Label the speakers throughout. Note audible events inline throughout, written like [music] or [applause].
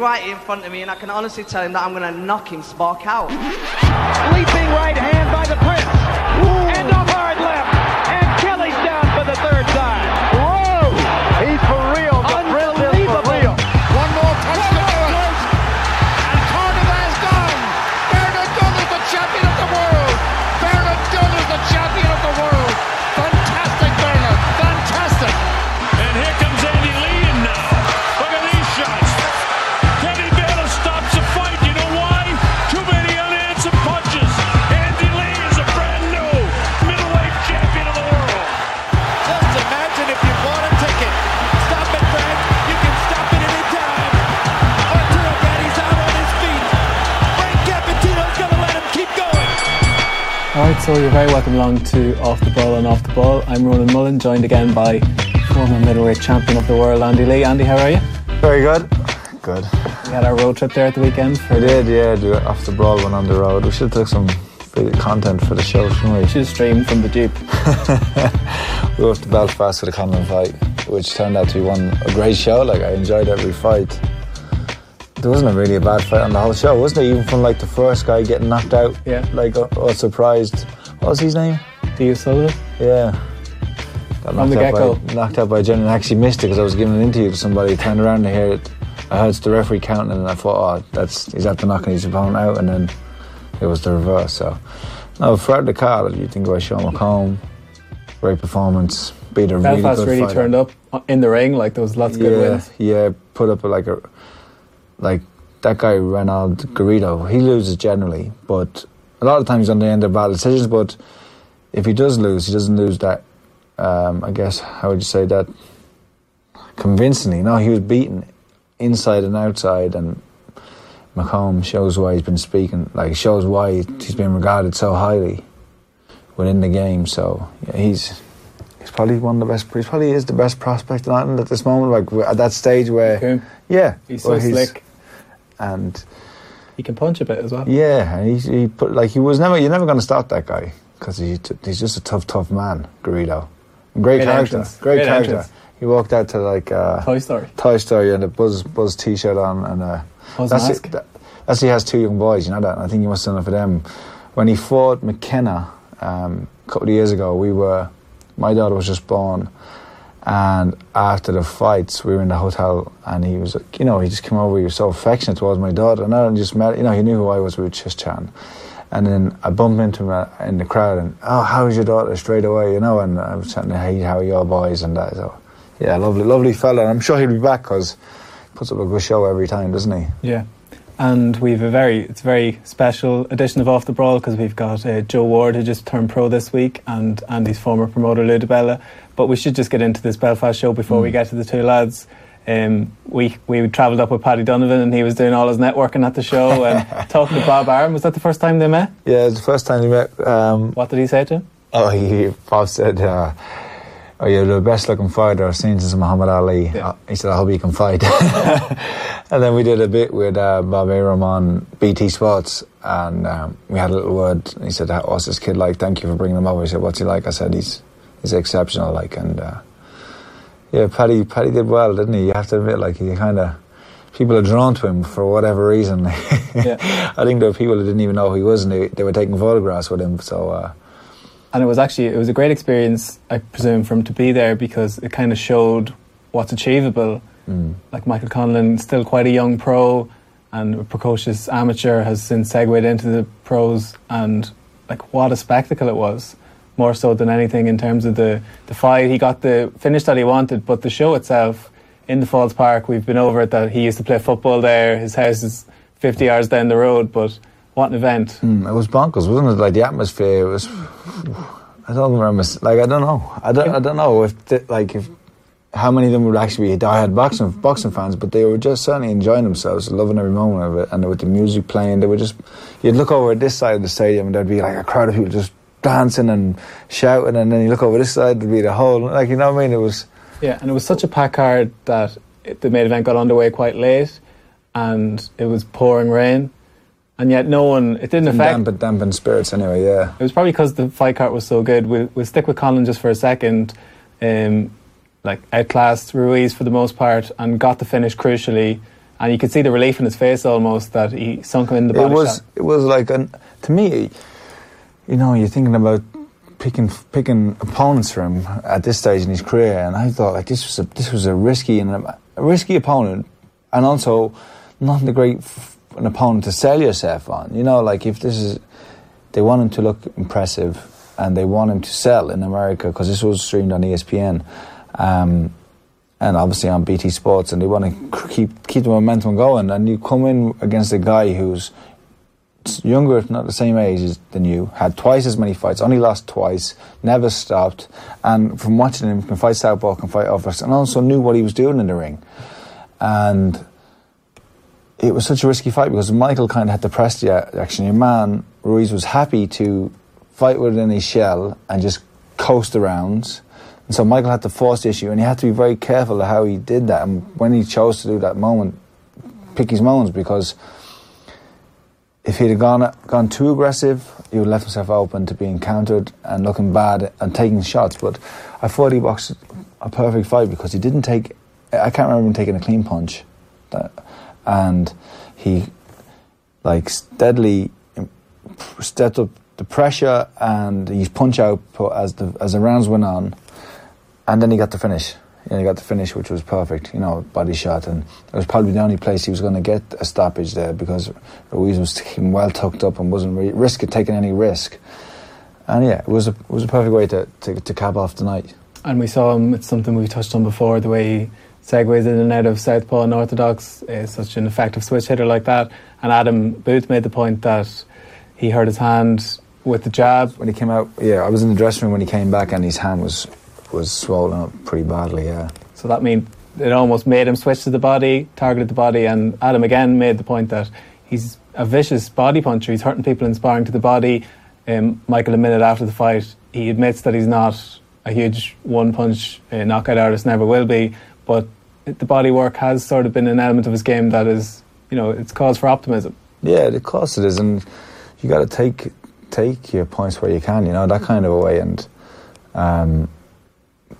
Speaker 1: right in front of me, and I can honestly tell him that I'm going to knock him spark out.
Speaker 2: Leaping right hand by the Prince. And a hard left.
Speaker 3: So you're very welcome along to Off the Ball and Off the Ball. I'm Ronan Mullen, joined again by former middleweight champion of the world, Andy Lee. Andy, how are you?
Speaker 4: Very good. Good.
Speaker 3: We had our road trip there at the weekend. For
Speaker 4: We did, yeah, do it off the brawl one on the road. We should have took some content for the show, shouldn't we?
Speaker 3: Should have streamed from the Jeep. [laughs]
Speaker 4: we were to Belfast for the Conlon fight, which turned out to be one a great show. Like I enjoyed every fight. There wasn't a really a bad fight on the whole show, wasn't there? Even from like the first guy getting knocked out.
Speaker 3: Yeah.
Speaker 4: Like I was surprised. What was his name?
Speaker 3: Theo.
Speaker 4: Yeah. Got
Speaker 3: the
Speaker 4: knocked out
Speaker 3: get-go.
Speaker 4: by- Knocked out by and I actually missed it because I was giving an interview to somebody. Turned around to hear it. I heard the referee counting and I thought, oh, that's he's after knocking his opponent out, and then it was the reverse. So, no, throughout the card, you think about Sean McComb, great performance, beat a really
Speaker 3: Belfast really
Speaker 4: fighter.
Speaker 3: turned up in the ring. Like there was lots of good wins.
Speaker 4: yeah, put up like a like that guy Ronald Garrido. He loses generally, but a lot of times on the end of bad decisions. But if he does lose, he doesn't lose that. Um, I guess how would you say that? Convincingly, no, he was beaten inside and outside, and McComb shows why he's been speaking. Like shows why he's been regarded so highly within the game. So yeah, he's he's probably one of the best. He probably is the best prospect in Ireland at this moment. Like at that stage where
Speaker 3: Coom.
Speaker 4: yeah,
Speaker 3: He's so slick.
Speaker 4: and
Speaker 3: He can punch a bit as well.
Speaker 4: yeah, and he, he put like he was never. You're never going to stop that guy because he, he's just a tough, tough man, Garrido. Great,
Speaker 3: Great
Speaker 4: character,
Speaker 3: entrance.
Speaker 4: great,
Speaker 3: Great
Speaker 4: character.
Speaker 3: entrance.
Speaker 4: He walked out to like uh,
Speaker 3: Toy Story.
Speaker 4: Toy Story and a Buzz Buzz T-shirt on, and uh,
Speaker 3: Buzz
Speaker 4: that's
Speaker 3: mask.
Speaker 4: it. That, that's he has two young boys. You know that. I think he must have done it for them. When he fought McKenna um, a couple of years ago, we were. My daughter was just born, and after the fights, we were in the hotel, and he was, like, you know, he just came over. He was so affectionate towards my daughter, and I just met. You know, he knew who I was. We were just chatting. And then I bumped into him uh, in the crowd, and oh, how's your daughter? Straight away, you know. And I was saying, hey, how are your boys? And that. So, yeah, lovely, lovely fella. And I'm sure he'll be back because he puts up a good show every time, doesn't he?
Speaker 3: Yeah. And we've a very, it's a very special edition of Off the Brawl because we've got uh, Joe Ward who just turned pro this week and Andy's former promoter Lou DiBella. But we should just get into this Belfast show before we get to the two lads. Um, we we travelled up with Paddy Donovan and he was doing all his networking at the show [laughs] and talking to Bob Arum. Was that the first time they met?
Speaker 4: Yeah, it's the first time they met. Um,
Speaker 3: What did he say to him?
Speaker 4: oh, he, Bob said, uh, "Oh, you're the best looking fighter I've seen since Muhammad Ali."
Speaker 3: Yeah.
Speaker 4: Uh, he said, "I hope you can fight." [laughs] and then we did a bit with uh, Bob Arum BT Sports, and um, we had a little word. He said, "How- "What's this kid like? Thank you for bringing him over." He said, "What's he like?" I said, "He's he's exceptional." Like, and uh, yeah, Paddy Paddy did well, didn't he? You have to admit, like he kind of. People are drawn to him for whatever reason. [laughs]
Speaker 3: Yeah.
Speaker 4: I think there were people who didn't even know who he was, and they, they were taking photographs with him. So uh,
Speaker 3: And it was actually it was a great experience, I presume, for him to be there because it kind of showed what's achievable. Like Michael Conlon, still quite a young pro, and a precocious amateur, has since segued into the pros, and like what a spectacle it was. More so than anything in terms of the the fight, he got the finish that he wanted, but the show itself in the Falls Park, we've been over it. That he used to play football there. His house is fifty yards down the road, but what an event!
Speaker 4: mm, it was bonkers, wasn't it? Like the atmosphere was. I don't remember. Like I don't know. I don't. I don't know if the, like if how many of them would actually be diehard boxing boxing fans, but they were just certainly enjoying themselves, loving every moment of it, and with the music playing, they were just. You'd look over at this side of the stadium, and there'd be like a crowd of people just dancing and shouting, and then you look over this side, there'd be the whole like you know what I mean. It was.
Speaker 3: Yeah, and it was such a packed card that the main event got underway quite late, and it was pouring rain, and yet no one. It didn't affect.
Speaker 4: Dampen, dampen spirits anyway, yeah.
Speaker 3: It was probably because the fight card was so good. We'll, we'll stick with Colin just for a second. Um, like outclassed Ruiz for the most part and got the finish crucially. and you could see the relief in his face almost that he sunk him in the
Speaker 4: it was
Speaker 3: shot.
Speaker 4: it was like an, to me you know you're thinking about picking picking opponents for him at this stage in his career and I thought like this was a this was a risky and a, a risky opponent and also not the great an opponent to sell yourself on you know like if this is they want him to look impressive and they want him to sell in America because this was streamed on ESPN um, and obviously on BT Sports, and they want to keep keep the momentum going. And you come in against a guy who's younger, if not the same age as than you, had twice as many fights, only lost twice, never stopped, and from watching him, can fight southpaw, can fight offers, and also knew what he was doing in the ring. And it was such a risky fight because Michael kind of had to press the action. Your man Ruiz was happy to fight within his shell and just coast around. And so Michael had to force the issue, and he had to be very careful of how he did that and when he chose to do that moment, pick his moments because if he'd have gone gone too aggressive, he would have left himself open to being countered and looking bad and taking shots. But I thought he boxed a perfect fight because he didn't take. I can't remember him taking a clean punch, That- and he like steadily stepped up the pressure and his punch output as the as the rounds went on, and then he got the finish. He got the finish, which was perfect. You know, body shot, and it was probably the only place he was going to get a stoppage there because Ruiz was well tucked up and wasn't re- risk taking any risk. And yeah, it was a it was a perfect way to, to, to cap off the night.
Speaker 3: And we saw him, it's something we've touched on before, the way segues in and out of Southpaw and Orthodox is such an effective switch hitter like that. And Adam Booth made the point that he hurt his hand with the jab.
Speaker 4: When he came out, yeah, I was in the dressing room when he came back, and his hand was was swollen up pretty badly. Yeah,
Speaker 3: So that means it almost made him switch to the body, targeted the body. And Adam again made the point that he's a vicious body puncher. He's hurting people in sparring to the body. Um, Michael, a minute after the fight, he admits that he's not a huge one punch uh, knockout artist, never will be. But the body work has sort of been an element of his game that is, you know, it's cause for optimism.
Speaker 4: yeah, of course it is, and you got to take take your points where you can. You know that kind of a way, and um,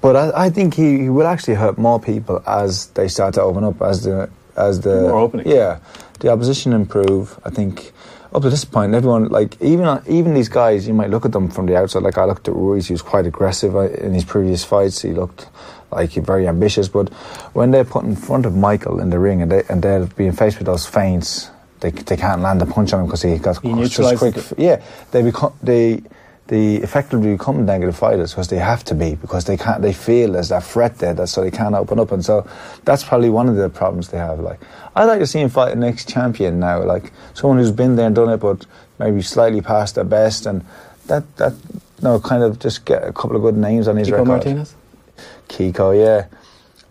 Speaker 4: but I, I think he, he will actually hurt more people as they start to open up as the as the
Speaker 3: More opening.
Speaker 4: Yeah, the opposition improve. I think up to this point, everyone like even even these guys, you might look at them from the outside. Like I looked at Ruiz, he was quite aggressive uh, in his previous fights. He looked like very ambitious, but when they're put in front of Michael in the ring and they and they're being faced with those feints, they they can't land a punch on him because he got
Speaker 3: He
Speaker 4: just quick.
Speaker 3: it.
Speaker 4: Yeah, they become they they effectively become negative fighters because they have to be because they can't they feel there's that threat there that so they can't open up and so that's probably one of the problems they have like I'd like to see him fight the next champion now like someone who's been there and done it but maybe slightly past their best and that that no kind of just get a couple of good names on his
Speaker 3: Kiko
Speaker 4: record
Speaker 3: Martinez?
Speaker 4: Kiko yeah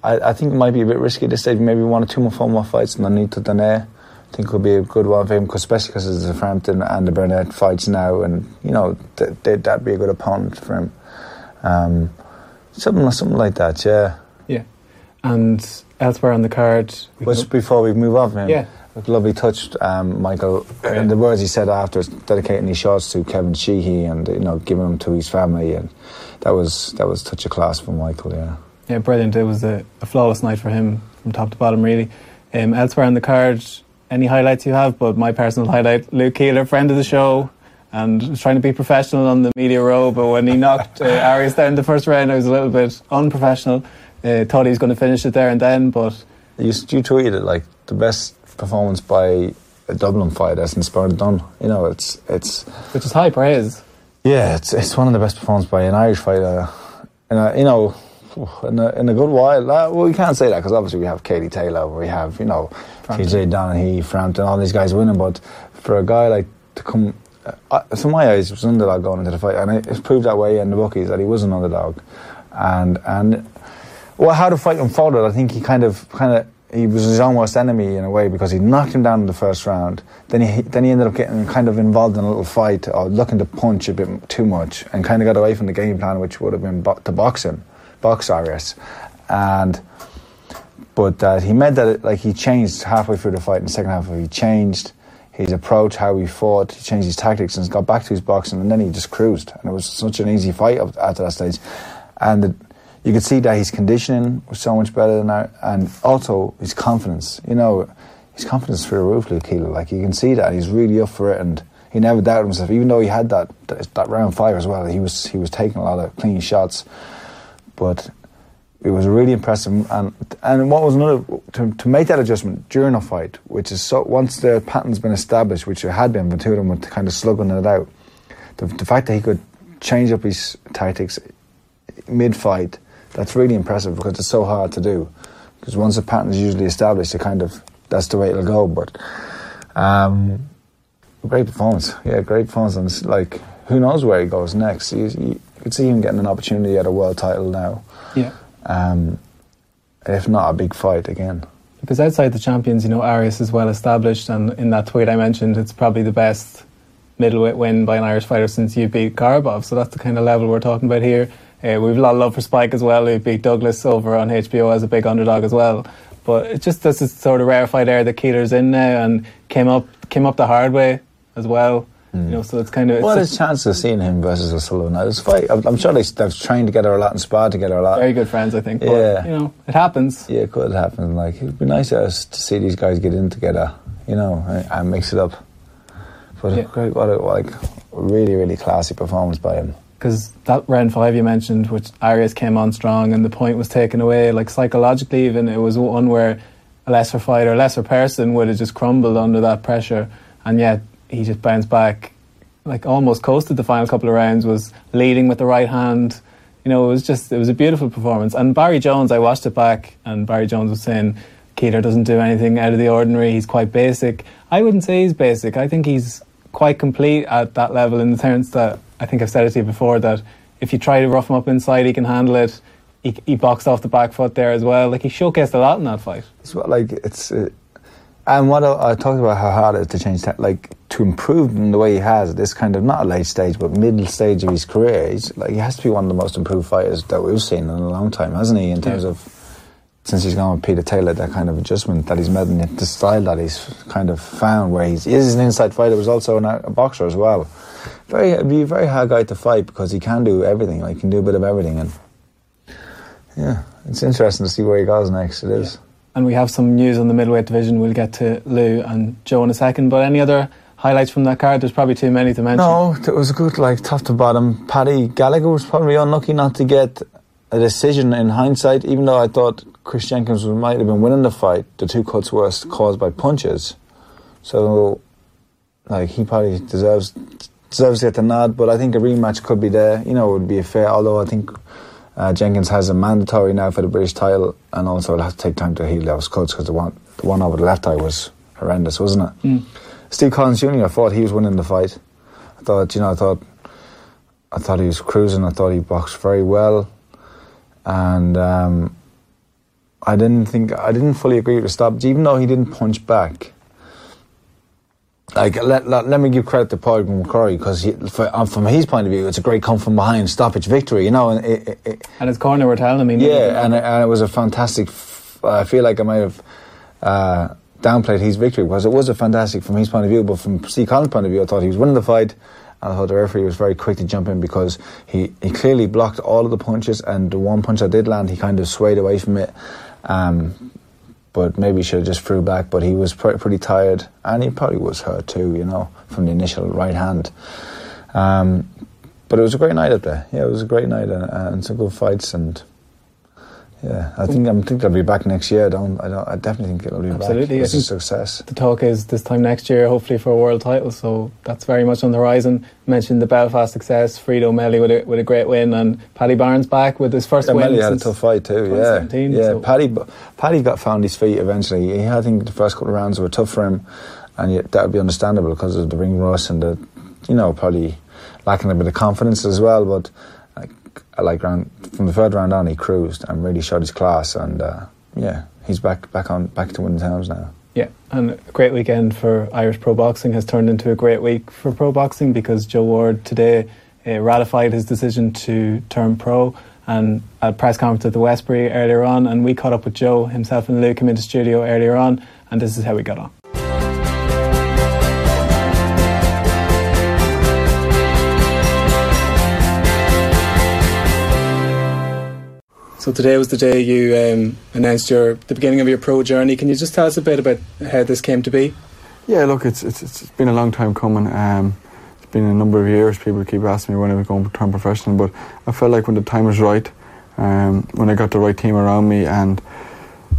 Speaker 4: I, I think it might be a bit risky at this stage maybe one or two more four more fights and Nonito Donaire I think it would be a good one for him, cause especially because it's the Frampton and the Burnett fights now, and you know th- th- that'd be a good opponent for him. Um, something, something like that, yeah.
Speaker 3: Yeah. And elsewhere on the card,
Speaker 4: But before we move on from him,
Speaker 3: Yeah.
Speaker 4: lovely touch, um, Michael, and the words he said after, dedicating his shots to Kevin Sheehy and you know giving them to his family, and that was that was touch of class from Michael, yeah.
Speaker 3: Yeah, brilliant. It was a, a flawless night for him from top to bottom, really. Um, elsewhere on the card, any highlights you have? But my personal [laughs] highlight, Luke Keeler, friend of the show, and trying to be professional on the media row. But when he knocked uh, [laughs] Arias down the first round, I was a little bit unprofessional. Uh, thought he was going to finish it there and then, but
Speaker 4: You, you tweeted it like the best performance by a Dublin fighter since Bernard Dunne. You know, it's it's
Speaker 3: which is high praise.
Speaker 4: Yeah, it's it's one of the best performances by an Irish fighter, in a, you know, in a, in a good while. Uh, well, we can't say that because obviously we have Katie Taylor, we have you know TJ Doheny, Frampton, all these guys winning. But for a guy like to come, uh, from my eyes, it was an underdog going into the fight, and it, it's proved that way in the bookies that he was an underdog, and and well, how the fight unfolded, I think he kind of kind of he was his own worst enemy in a way because he knocked him down in the first round. Then he then he ended up getting kind of involved in a little fight or looking to punch a bit too much and kind of got away from the game plan, which would have been bo- to box him, box Arias, and but uh, that he meant that it, like he changed halfway through the fight in the second half. He changed his approach, how he fought, he changed his tactics, and got back to his boxing, and then he just cruised, and it was such an easy fight after that stage, and. The, you could see that his conditioning was so much better than that, and also his confidence. You know, his confidence through the roof, Luke. Like you can see that he's really up for it, and he never doubted himself. Even though he had that that, round five as well, he was he was taking a lot of clean shots, but it was really impressive. And and what was another to, to make that adjustment during a fight, which is so once the pattern's been established, which it had been, but two of them were kind of slugging it out. The, the fact that he could change up his tactics mid-fight, that's really impressive because it's so hard to do. Because once a pattern is usually established, it kind of that's the way it'll go. But um, great performance, yeah, great performance. And it's like, who knows where he goes next? You, you, you could see him getting an opportunity at a world title now.
Speaker 3: Yeah.
Speaker 4: Um, if not a big fight again.
Speaker 3: Because outside the champions, you know, Arias is well established, and in that tweet I mentioned, it's probably the best middleweight win by an Irish fighter since you beat Korobov. So that's the kind of level we're talking about here. Uh, we've a lot of love for Spike as well. He beat Douglas over on HBO as a big underdog as well. But it just this is sort of rarefied air that Keeler's in now and came up came up the hard way as well. You know, so it's kind of it's
Speaker 4: What is chance of seeing him versus O'Sullivan? Now, this fight, I'm, I'm sure they, they've trained together a lot and sparred together a lot.
Speaker 3: very good friends, I think. But,
Speaker 4: Yeah.
Speaker 3: you know, it happens.
Speaker 4: Yeah, it could happen. Like it'd be nice to, us to see these guys get in together, you know, and, and mix it up. But
Speaker 3: Yeah.
Speaker 4: great, what a like really, really classy performance by him.
Speaker 3: Because that round five you mentioned, which Arias came on strong and the point was taken away, like psychologically even, it was one where a lesser fighter, a lesser person would have just crumbled under that pressure, and yet he just bounced back, like almost coasted the final couple of rounds, was leading with the right hand. You know, it was just, it was a beautiful performance. And Barry Jones, I watched it back, and Barry Jones was saying, Keeler doesn't do anything out of the ordinary, he's quite basic. I wouldn't say he's basic, I think he's quite complete at that level in the sense that I think I've said it to you before that if you try to rough him up inside, he can handle it. He, he boxed off the back foot there as well. Like he showcased a lot in that fight.
Speaker 4: It's like it's, uh, and what I, I talked about how hard it is to change, ta- like to improve in the way he has this kind of not a late stage but middle stage of his career. He's like he has to be one of the most improved fighters that we've seen in a long time, hasn't he? In terms
Speaker 3: Yeah.
Speaker 4: of since he's gone with Peter Taylor, that kind of adjustment that he's made and the style that he's kind of found, where he's he is an inside fighter, but also an, a boxer as well. Very, it'd be a very hard guy to fight because he can do everything. Like he can do a bit of everything, and yeah, it's interesting to see where he goes next. It is.
Speaker 3: And we have some news on the middleweight division. We'll get to Lou and Joe in a second. But any other highlights from that card? There's probably too many to mention.
Speaker 4: No, it was a good, like, top to bottom. Paddy Gallagher was probably unlucky not to get a decision in hindsight, even though I thought Chris Jenkins might have been winning the fight. The two cuts were caused by punches. So, like, he probably deserves deserves to get the nod, but I think a rematch could be there. You know, it would be a fair, although I think uh, Jenkins has a mandatory now for the British title, and also it'll have to take time to heal those cuts because the one, the one over the left eye was horrendous, wasn't it? Steve Collins Jr. I thought he was winning the fight. I thought, you know, I thought, I thought he was cruising. I thought he boxed very well, and um, I didn't think I didn't fully agree with the stoppage, even though he didn't punch back. Like, let, let, let me give credit to Paul McCrory because um, from his point of view, it's a great come from behind stoppage victory, you know. And it, it, it,
Speaker 3: And his corner were telling him.
Speaker 4: yeah, and it, and it was a fantastic. F- I feel like I might have uh, downplayed his victory because it was a fantastic from his point of view, but from Steve Collins' point of view, I thought he was winning the fight. And I thought the referee was very quick to jump in because he, he clearly blocked all of the punches, and the one punch that did land, he kind of swayed away from it. Um, but maybe should have just threw back. But he was pr- pretty tired, and he probably was hurt too, you know, from the initial right hand. Um, but it was a great night up there. Yeah, it was a great night, and, and some good fights. And yeah, I think I'm think they'll be back next year. I don't, I don't, I definitely think it'll be
Speaker 3: Absolutely,
Speaker 4: back. It's a success.
Speaker 3: The talk is this time next year, hopefully for a world title. So that's very much on the horizon. Mentioned the Belfast success, Frito O'Malley with a, with a great win, and Paddy Barnes back with his first
Speaker 4: Yeah,
Speaker 3: win.
Speaker 4: Melly had a tough fight too. Yeah,
Speaker 3: 2017,
Speaker 4: yeah.
Speaker 3: so-
Speaker 4: Paddy, Paddy got found his feet eventually. He, I think the first couple of rounds were tough for him, and yet that would be understandable because of the ring rust and the, you know, probably lacking a bit of confidence as well. But like, round from the third round on, he cruised and really showed his class. And uh, yeah, he's back back on back to winning towns now.
Speaker 3: Yeah, and a great weekend for Irish pro boxing has turned into a great week for pro boxing because Joe Ward today uh, ratified his decision to turn pro. And at a press conference at the Westbury earlier on, and we caught up with Joe himself and Lou came into studio earlier on, and this is how we got on. So today was the day you um, announced your the beginning of your pro journey. Can you just tell us a bit about how this came to be?
Speaker 5: Yeah, look, it's it's, it's been a long time coming. Um, it's been a number of years. People keep asking me when I was going to turn professional, but I felt like when the time was right, um, when I got the right team around me, and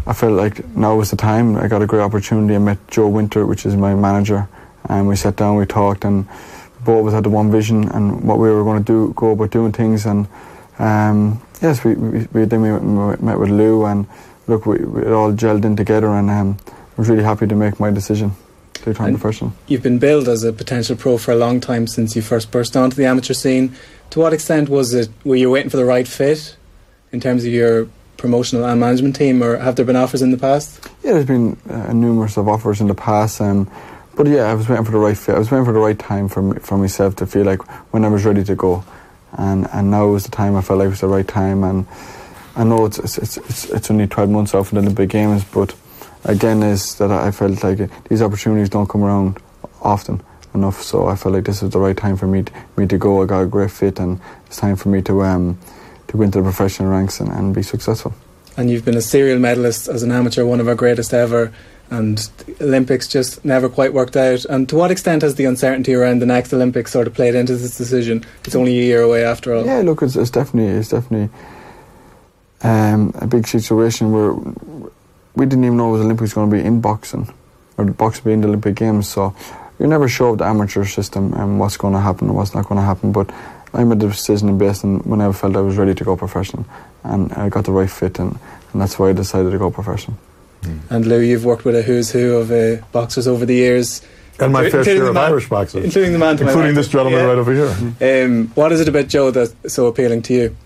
Speaker 5: I felt like now was the time. I got a great opportunity. I met Joe Winter, which is my manager, and we sat down, we talked, and both of us had the one vision and what we were going to do, go about doing things, and um, yes, we, we, we then we met- with Lou, and look, we, we it all gelled in together, and um, I was really happy to make my decision to turn
Speaker 3: And-
Speaker 5: professional.
Speaker 3: You've been billed as a potential pro for a long time since you first burst onto the amateur scene. To what extent was it? Were you waiting for the right fit in terms of your promotional and management team, or have there been offers in the past?
Speaker 5: Yeah, there's been uh, numerous of offers in the past, um, but yeah, I was waiting for the right fit. I was waiting for the right time for me, for myself to feel like when I was ready to go, and and now was the time. I felt like it was the right time, and I know it's it's it's, it's, only 12 months off from the big Games, but again, is that I felt like these opportunities don't come around often enough. So I felt like this was the right time for me to, me to go. I got a great fit, and it's time for me to um to go into the professional ranks and, and be successful.
Speaker 3: And you've been a serial medalist as an amateur, one of our greatest ever. And the Olympics just never quite worked out. And to what extent has the uncertainty around the next Olympics sort of played into this decision? It's only a year away after all.
Speaker 5: Yeah, look, it's, it's definitely it's definitely um, a big situation where we didn't even know was Olympics going to be in boxing or the boxing being the Olympic Games. So you're never sure of the amateur system and what's going to happen and what's not going to happen. But I made the decision based on when I felt I was ready to go professional, and I got the right fit, and, and that's why I decided to go professional.
Speaker 3: And Lou, you've worked with a who's who of uh, boxers over the years.
Speaker 6: And my fair share of
Speaker 3: man-
Speaker 6: Irish boxers.
Speaker 3: Including the man to
Speaker 6: Including this gentleman
Speaker 3: Yeah.
Speaker 6: right over here.
Speaker 3: Um, what is it about Joe that's so appealing to you?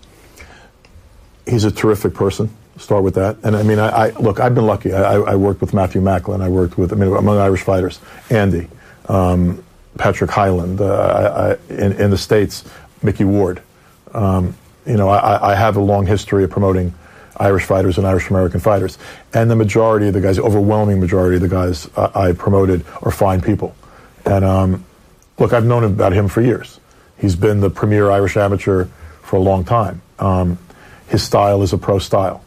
Speaker 6: He's a terrific person. Start with that. And I mean, I, I look. I've been lucky. I, I I worked with Matthew Macklin. I worked with. I mean, among Irish fighters, Andy, um, Patrick Hyland. Uh, I, I, in, in the states, Micky Ward. Um, you know, I, I have a long history of promoting Irish fighters and Irish American fighters, and the majority of the guys, the overwhelming majority of the guys I, I promoted, are fine people. And um, look, I've known about him for years. He's been the premier Irish amateur for a long time. Um, his style is a pro style.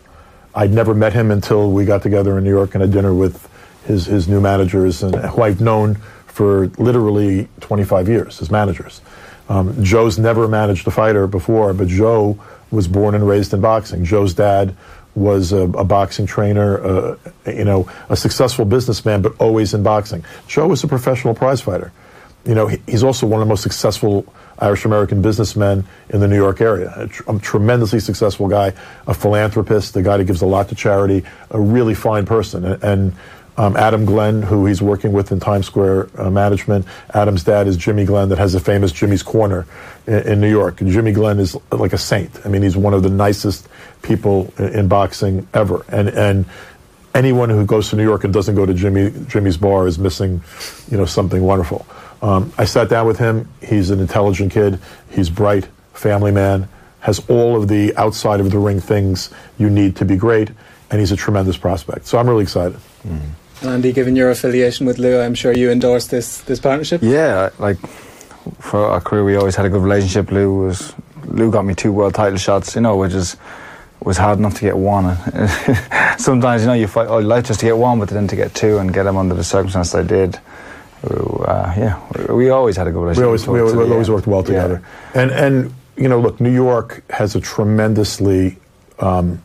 Speaker 6: I'd never met him until we got together in New York and had dinner with his, his new managers, and who I've known for literally 25 years as managers. Um, Joe's never managed a fighter before, but Joe was born and raised in boxing. Joe's dad was a, a boxing trainer, uh, you know, a successful businessman, but always in boxing. Joe was a professional prize fighter. You know, he, he's also one of the most successful Irish American businessmen in the New York area. A, tr- a tremendously successful guy, a philanthropist, a guy that gives a lot to charity, a really fine person. And, and um, Adam Glenn, who he's working with in Times Square uh, management, Adam's dad is Jimmy Glenn, that has the famous Jimmy's Corner in, in New York. And Jimmy Glenn is like a saint. I mean, he's one of the nicest people in, in boxing ever. And and anyone who goes to New York and doesn't go to Jimmy Jimmy's bar is missing, you know, something wonderful. Um, I sat down with him. He's an intelligent kid. He's bright, family man, has all of the outside of the ring things you need to be great, and he's a tremendous prospect. So I'm really excited.
Speaker 3: Andy, given your affiliation with Lou, I'm sure you endorse this this partnership.
Speaker 4: Yeah, like for our career, we always had a good relationship. Lou was Lou got me two world title shots, you know, which is was hard enough to get one. [laughs] Sometimes you know you fight. all you like just to get one, but then to get two and get them under the circumstances I did. Uh, yeah, we- we always had a good
Speaker 6: We
Speaker 4: relationship.
Speaker 6: always, we,
Speaker 4: towards
Speaker 6: we always
Speaker 4: end.
Speaker 6: worked well
Speaker 4: Yeah.
Speaker 6: together. And, and, you know, look, New York has a tremendously um,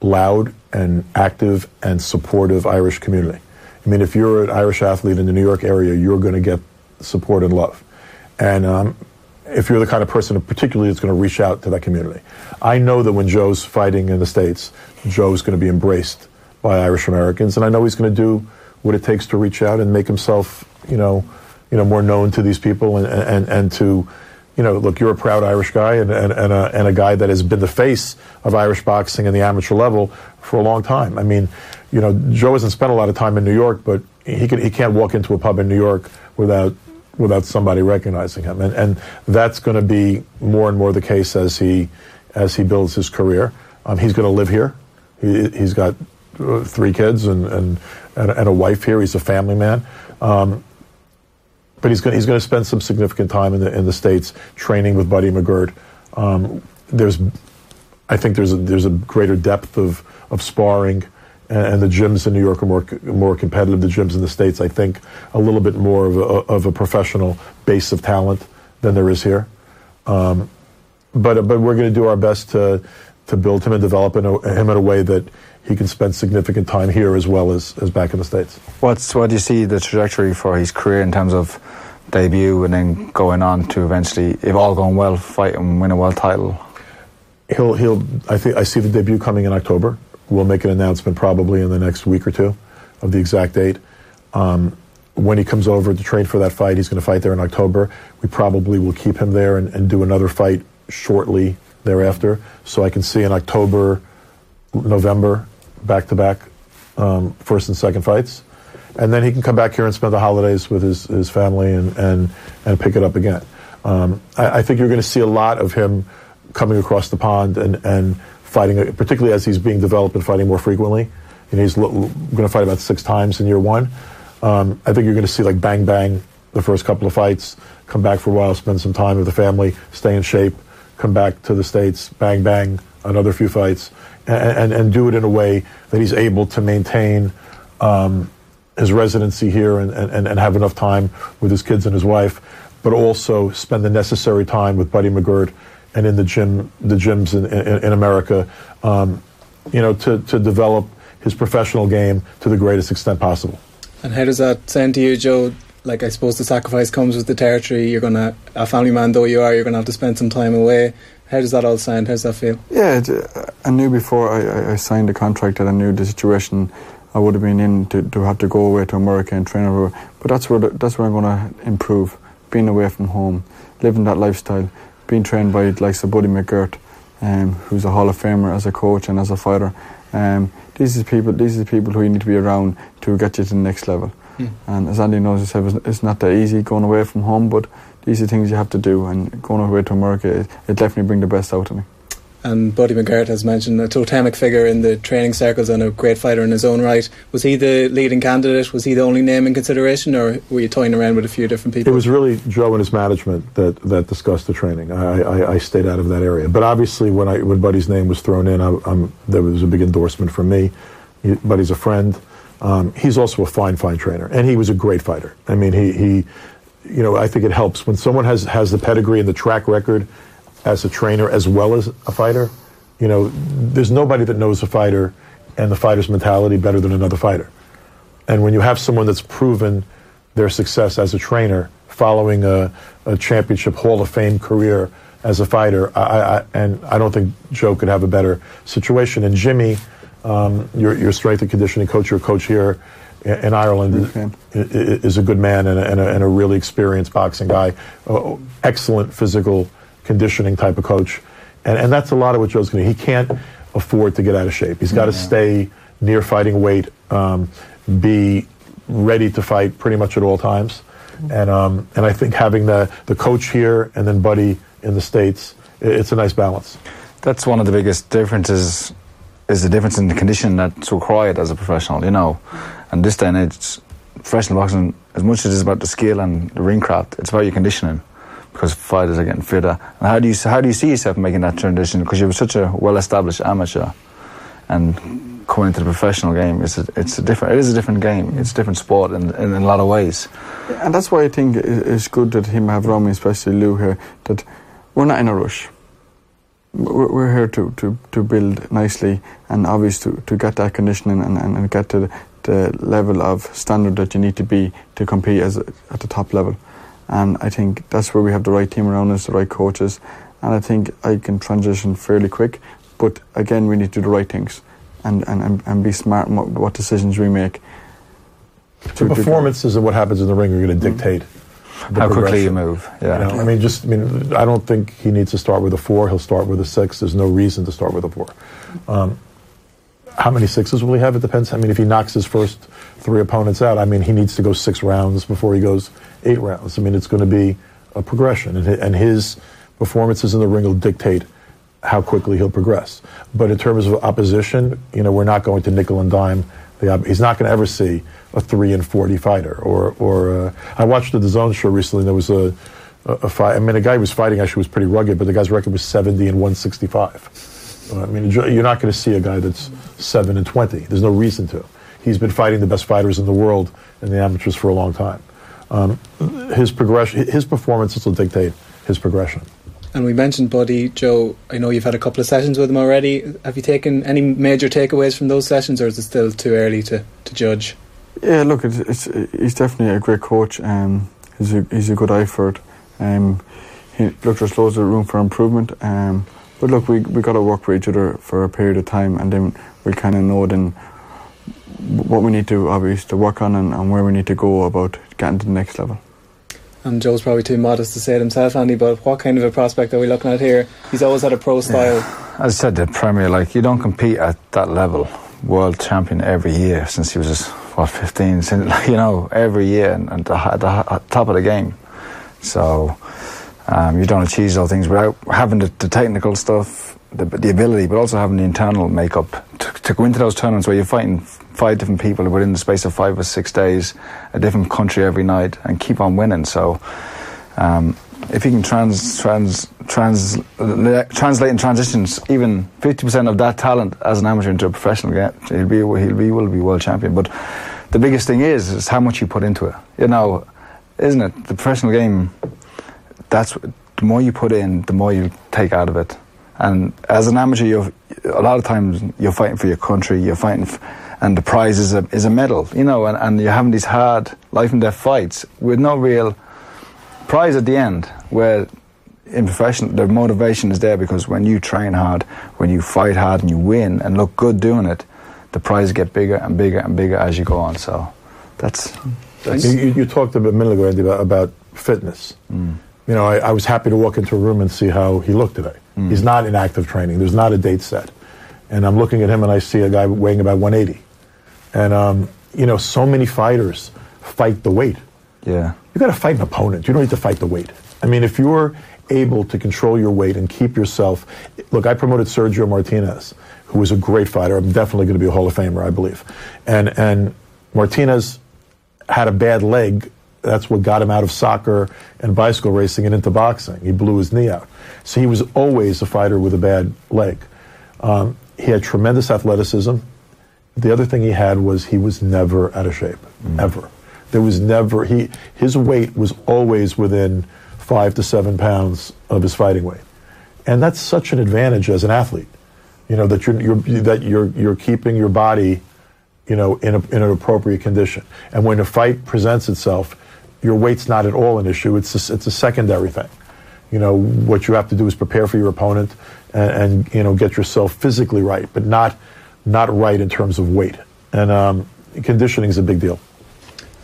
Speaker 6: loud and active and supportive Irish community. I mean, if you're an Irish athlete in the New York area, you're going to get support and love. And um, if you're the kind of person, particularly, that's going to reach out to that community. I know that when Joe's fighting in the States, Joe's going to be embraced by Irish Americans, and I know he's going to do what it takes to reach out and make himself, you know, you know, more known to these people and, and, and to, you know, look, you're a proud Irish guy and, and, and, a, and a guy that has been the face of Irish boxing in the amateur level for a long time. I mean, you know, Joe hasn't spent a lot of time in New York, but he, can, he can't walk into a pub in New York without without somebody recognizing him, and and that's going to be more and more the case as he as he builds his career. Um, he's going to live here. He, he's got uh, three kids and, and and and a wife here. He's a family man. Um, but he's going he's going to spend some significant time in the in the states training with Buddy McGirt. Um, there's I think there's a, there's a greater depth of, of sparring, and, and the gyms in New York are more more competitive. The gyms in the states, I think, a little bit more of a, of a professional base of talent than there is here. Um, but but we're going to do our best to to build him and develop in a, him in a way that he can spend significant time here as well as, as back in the states.
Speaker 4: What's what do you see the trajectory for his career in terms of debut and then going on to eventually, if all going well, fight and win a world title?
Speaker 6: He'll he'll. I think I see the debut coming in October. We'll make an announcement probably in the next week or two of the exact date. Um, when he comes over to train for that fight, he's going to fight there in October. We probably will keep him there and, and do another fight shortly thereafter. So I can see in October, November, back to back, first and second fights. And then he can come back here and spend the holidays with his, his family and, and, and pick it up again. Um, I, I think you're going to see a lot of him coming across the pond and, and fighting, particularly as he's being developed and fighting more frequently. And he's lo- going to fight about six times in year one. Um, I think you're going to see like bang bang the first couple of fights, come back for a while, spend some time with the family, stay in shape, come back to the states, bang bang another few fights, and, and, do it in a way that he's able to maintain um, his residency here and, and, and have enough time with his kids and his wife, but also spend the necessary time with Buddy McGirt and in the gym, the gyms in, in, in America, um, you know, to, to develop his professional game to the greatest extent possible.
Speaker 3: And how does that sound to you, Joe? Like, I suppose the sacrifice comes with the territory. You're gonna, a family man though you are, you're gonna have to spend some time away. How does that all sound? How does that feel?
Speaker 5: Yeah, it, uh, I knew before I, I signed the contract that I knew the situation I would have been in to, to have to go away to America and train over. But that's where the, that's where I'm going to improve. Being away from home, living that lifestyle, being trained by like Sir Buddy McGirt, um, who's a Hall of Famer as a coach and as a fighter. Um, these are people. These are the people who you need to be around to get you to the next level.
Speaker 3: Mm.
Speaker 5: And as Andy knows himself, it's not that easy going away from home, but these are things you have to do. And going away to America, it, it definitely bring the best out of me.
Speaker 3: And Buddy McGirt has mentioned a totemic figure in the training circles and a great fighter in his own right. Was he the leading candidate? Was he the only name in consideration, or were you toying around with a few different people?
Speaker 6: It was really Joe and his management that, that discussed the training. I, I, I stayed out of that area. But obviously, when, I, when Buddy's name was thrown in, I, I'm, there was a big endorsement from me. He, Buddy's a friend. Um, he's also a fine, fine trainer, and he was a great fighter. I mean, he, he you know, I think it helps when someone has, has the pedigree and the track record as a trainer as well as a fighter. You know, there's nobody that knows a fighter and the fighter's mentality better than another fighter. And when you have someone that's proven their success as a trainer, following a, a championship Hall of Fame career as a fighter, I, I, and I don't think Joe could have a better situation. And Jimmy, um, your, your strength and conditioning coach, your coach here in, in Ireland,
Speaker 5: Okay.
Speaker 6: is, is a good man and a, and a, and a really experienced boxing guy. Uh, excellent physical conditioning type of coach. And, and that's a lot of what Joe's going to do. He can't afford to get out of shape. He's got to stay near fighting weight, um, be ready to fight pretty much at all times. And, um, and I think having the, the coach here and then Buddy in the States, i- it's a nice balance.
Speaker 4: That's one of the biggest differences. Is the difference in the condition that's required as a professional, you know, and this day and age, professional boxing, as much as it is about the skill and the ring craft, it's about your conditioning, because fighters are getting fitter. And how do you how do you see yourself making that transition? Because you're such a well-established amateur, and coming into the professional game, it's a, it's a different. It is a different game. It's a different sport in, in, in a lot of ways.
Speaker 5: And that's why I think it's good that him have Romy, especially Lou here, that we're not in a rush. We're, we're here to, to, to build nicely and obviously to, to get that conditioning and, and, and get to the, the level of standard that you need to be to compete as a, at the top level. And I think that's where we have the right team around us, the right coaches. And I think I can transition fairly quick. But again, we need to do the right things and, and, and, and be smart in what, what decisions we make.
Speaker 6: The
Speaker 5: to- to-
Speaker 6: performances and what happens in the ring are going to dictate the
Speaker 4: How quickly you
Speaker 6: progression.
Speaker 4: move, yeah.
Speaker 6: You know, I mean, just I mean, I don't think he needs to start with a four. He'll start with a six. There's no reason to start with a four. Um, how many sixes will he have? It depends. I mean, if he knocks his first three opponents out, I mean, he needs to go six rounds before he goes eight rounds. I mean, it's going to be a progression, and his performances in the ring will dictate how quickly he'll progress. But in terms of opposition, you know, we're not going to nickel and dime. The he's not going to ever see a three and forty fighter. Or, or uh, I watched the Zone show recently. and There was a, a, a fight. I mean, a guy who was fighting actually was pretty rugged, but the guy's record was seventy and one sixty five. I mean, you're not going to see a guy that's seven and twenty. There's no reason to. He's been fighting the best fighters in the world in the amateurs for a long time. Um, his progression, his performances will dictate his progression.
Speaker 3: And we mentioned Buddy, Joe. I know you've had a couple of sessions with him already. Have you taken any major takeaways from those sessions, or is it still too early to, to judge?
Speaker 5: Yeah, look, it's, it's he's definitely a great coach. Um, he's a he's a good eye for it. Um, he, look, there's loads of room for improvement. Um, but look, we we got to work with each other for a period of time, and then we'll kind of know then what we need to obviously to work on and, and where we need to go about getting to the next level.
Speaker 3: And Joe's probably too modest to say it himself, Andy. But what kind of a prospect are we looking at here? He's always had a pro style.
Speaker 4: As I said, the Premier, like you don't compete at that level. World champion every year since he was what 15. [laughs] Since, you know, every year and, hi- the top of the game. So um, you don't achieve those things without having the, the technical stuff, the, the ability, but also having the internal makeup to, to go into those tournaments where you're fighting five different people within the space of five or six days, a different country every night, and keep on winning. So. Um, if he can trans, trans, trans, translate and transitions even 50% of that talent as an amateur into a professional game, he'll be, he'll be, will be world champion. But the biggest thing is, is how much you put into it. You know, isn't it? The professional game, that's the more you put in, the more you take out of it. And as an amateur, you're, a lot of times you're fighting for your country, you're fighting, f- and the prize is a, is a medal, you know, and, and you're having these hard life and death fights with no real prize at the end where in professional the motivation is there because when you train hard when you fight hard and you win and look good doing it the prizes get bigger and bigger and bigger as you go on so that's, that's
Speaker 6: You, you, you talked a bit a minute ago, Andy, about, about fitness.
Speaker 4: Mm.
Speaker 6: You know, I, I was happy to walk into a room and see how he looked today.
Speaker 4: Mm.
Speaker 6: He's not in active training. There's not a date set. And I'm looking at him and I see a guy weighing about 180. And, um, you know, so many fighters fight the weight.
Speaker 4: yeah
Speaker 6: You got to fight an opponent. You don't need to fight the weight. I mean, if you're able to control your weight and keep yourself. Look, I promoted Sergio Martinez, who was a great fighter. I'm definitely going to be a Hall of Famer, I believe. And and Martinez had a bad leg. That's what got him out of soccer and bicycle racing and into boxing. He blew his knee out. So he was always a fighter with a bad leg. Um, he had tremendous athleticism. The other thing he had was he was never out of shape, ever. There was never he his weight was always within five to seven pounds of his fighting weight, and that's such an advantage as an athlete. You know that you're, you're that you're you're keeping your body, you know, in a, in an appropriate condition. And when a fight presents itself, your weight's not at all an issue. It's a, it's a secondary thing. You know what you have to do is prepare for your opponent and, and you know get yourself physically right, but not not right in terms of weight. And um, conditioning is a big deal.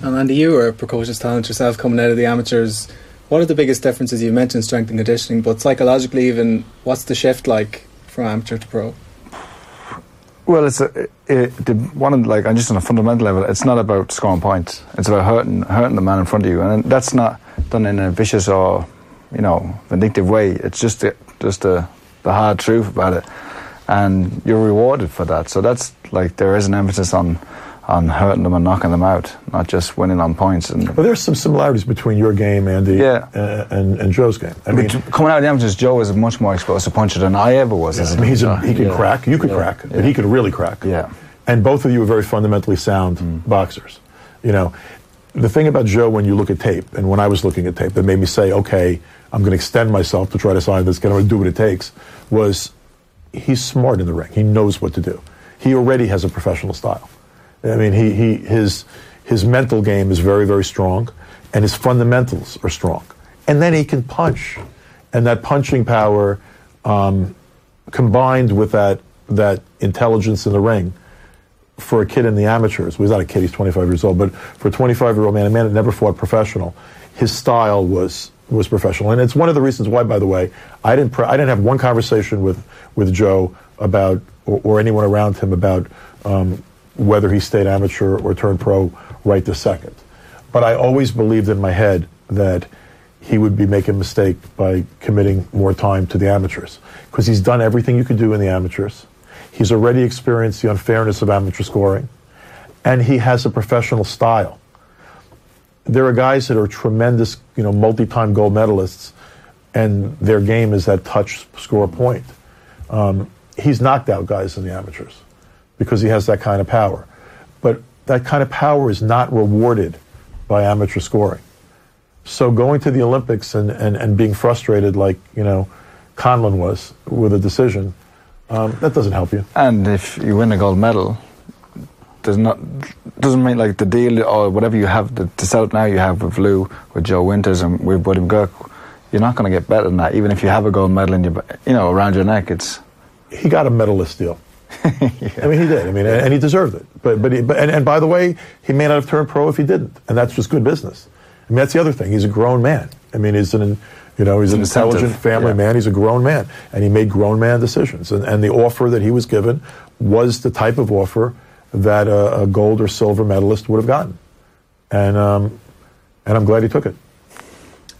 Speaker 3: And Andy, you were a precocious talent yourself coming out of the amateurs. What are the biggest differences? You mentioned strength and conditioning, but psychologically, even what's the shift like from amateur to pro?
Speaker 4: Well, it's a, it, the, one of like just on a fundamental level, it's not about scoring points. It's about hurting hurting the man in front of you, and that's not done in a vicious or you know vindictive way. It's just the, just the the hard truth about it, and you're rewarded for that. So that's like there is an emphasis on on hurting them and knocking them out, not just winning on points. And
Speaker 6: Well, there's some similarities between your game, Andy,
Speaker 4: Yeah.
Speaker 6: uh, and, and Joe's game. I mean,
Speaker 4: coming out of the amateurs, Joe is a much more explosive puncher than I ever was. as
Speaker 6: I mean, a, he can
Speaker 4: Yeah.
Speaker 6: crack. You could
Speaker 4: Yeah.
Speaker 6: crack,
Speaker 4: Yeah.
Speaker 6: but he could really crack.
Speaker 4: Yeah. Mm.
Speaker 6: And both of you are very fundamentally sound boxers. You know, the thing about Joe when you look at tape, and when I was looking at tape, that made me say, okay, I'm going to extend myself to try to sign this, going to do what it takes, was he's smart in the ring. He knows what to do. He already has a professional style. I mean, he, he his his mental game is very very strong, and his fundamentals are strong. And then he can punch, and that punching power, um, combined with that that intelligence in the ring, for a kid in the amateurs, well, he's not a kid, he's 25 years old, but for a 25 year old man, a man that never fought professional, his style was was professional, and it's one of the reasons why, by the way, I didn't pre- I didn't have one conversation with with Joe about or, or anyone around him about um, whether he stayed amateur or turned pro right this second, but I always believed in my head that he would be making a mistake by committing more time to the amateurs because he's done everything you could do in the amateurs. He's already experienced the unfairness of amateur scoring, and he has a professional style. There are guys that are tremendous, you know, multi-time gold medalists, and their game is that touch, score, point. Um, he's knocked out guys in the amateurs because he has that kind of power. But that kind of power is not rewarded by amateur scoring. So going to the Olympics and, and, and being frustrated like, you know, Conlon was with a decision, um, that doesn't help you.
Speaker 4: And if you win a gold medal, there's not doesn't mean like the deal or whatever you have the, the setup now you have with Lou, with Joe Winters and with Buddy McGirt, you're not going to get better than that. Even if you have a gold medal in your you know around your neck, it's
Speaker 6: He got a medalist deal. [laughs] I mean, he did. I mean, and he deserved it. But, but, he, but and, and by the way, he may not have turned pro if he didn't, and that's just good business. I mean, that's the other thing. He's a grown man. I mean, he's an, you know, he's an
Speaker 4: incentive,
Speaker 6: intelligent family
Speaker 4: yeah.
Speaker 6: man. He's a grown man, and he made grown man decisions. And, and the offer that he was given was the type of offer that a, a gold or silver medalist would have gotten, and um, and I'm glad he took it.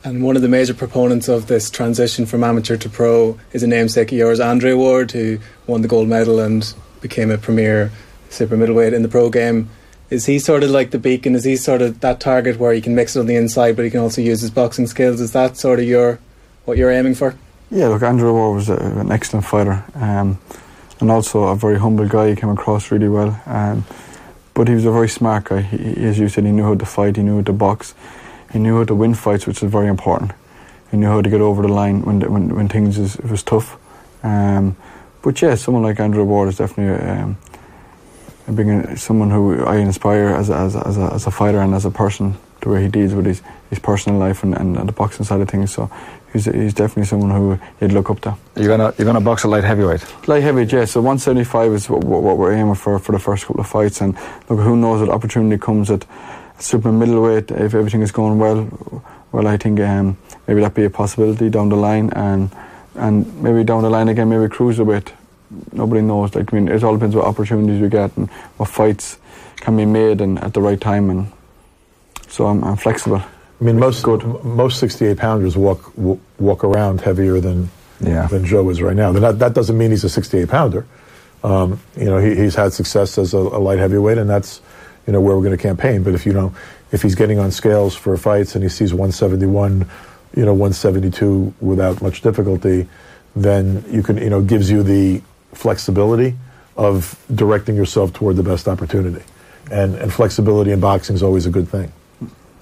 Speaker 3: And one of the major proponents of this transition from amateur to pro is a namesake of yours, Andre Ward, who won the gold medal and became a premier super middleweight in the pro game. Is he sort of like the beacon? Is he sort of that target where he can mix it on the inside, but he can also use his boxing skills? Is that sort of your what you're aiming for?
Speaker 5: Yeah, look, Andre Ward was a, an excellent fighter, um, and also a very humble guy. He came across really well, um, but he was a very smart guy. He, as you said, he knew how to fight, he knew how to box, he knew how to win fights, which is very important. He knew how to get over the line when when, when things is, it was tough. Um, but yeah, someone like Andre Ward is definitely um, a big, someone who I inspire as a, as, a, as, a, as a fighter and as a person, the way he deals with his, his personal life and, and, the boxing side of things. So he's, he's definitely someone who you'd look up to.
Speaker 4: you're gonna you're gonna box a light heavyweight.
Speaker 5: Light heavyweight, yeah. So 175 is what, what, what we're aiming for for the first couple of fights. And look, who knows what opportunity comes at super middleweight if everything is going well. Well, I think um, maybe that be a possibility down the line, and and maybe down the line again, maybe cruiserweight. Nobody knows. Like I mean, it all depends what opportunities we get and what fights can be made and at the right time. And so I'm, I'm flexible.
Speaker 6: I mean, most m- most 68 pounders walk w- walk around heavier than
Speaker 4: Yeah.
Speaker 6: than Joe is right now. That that doesn't mean he's a 68 pounder. Um, you know, he, he's had success as a, a light heavyweight, and that's you know where we're going to campaign. But if you know, if he's getting on scales for fights and he sees 171, you know, 172 without much difficulty, then you can you know gives you the flexibility of directing yourself toward the best opportunity, and and flexibility in boxing is always a good thing.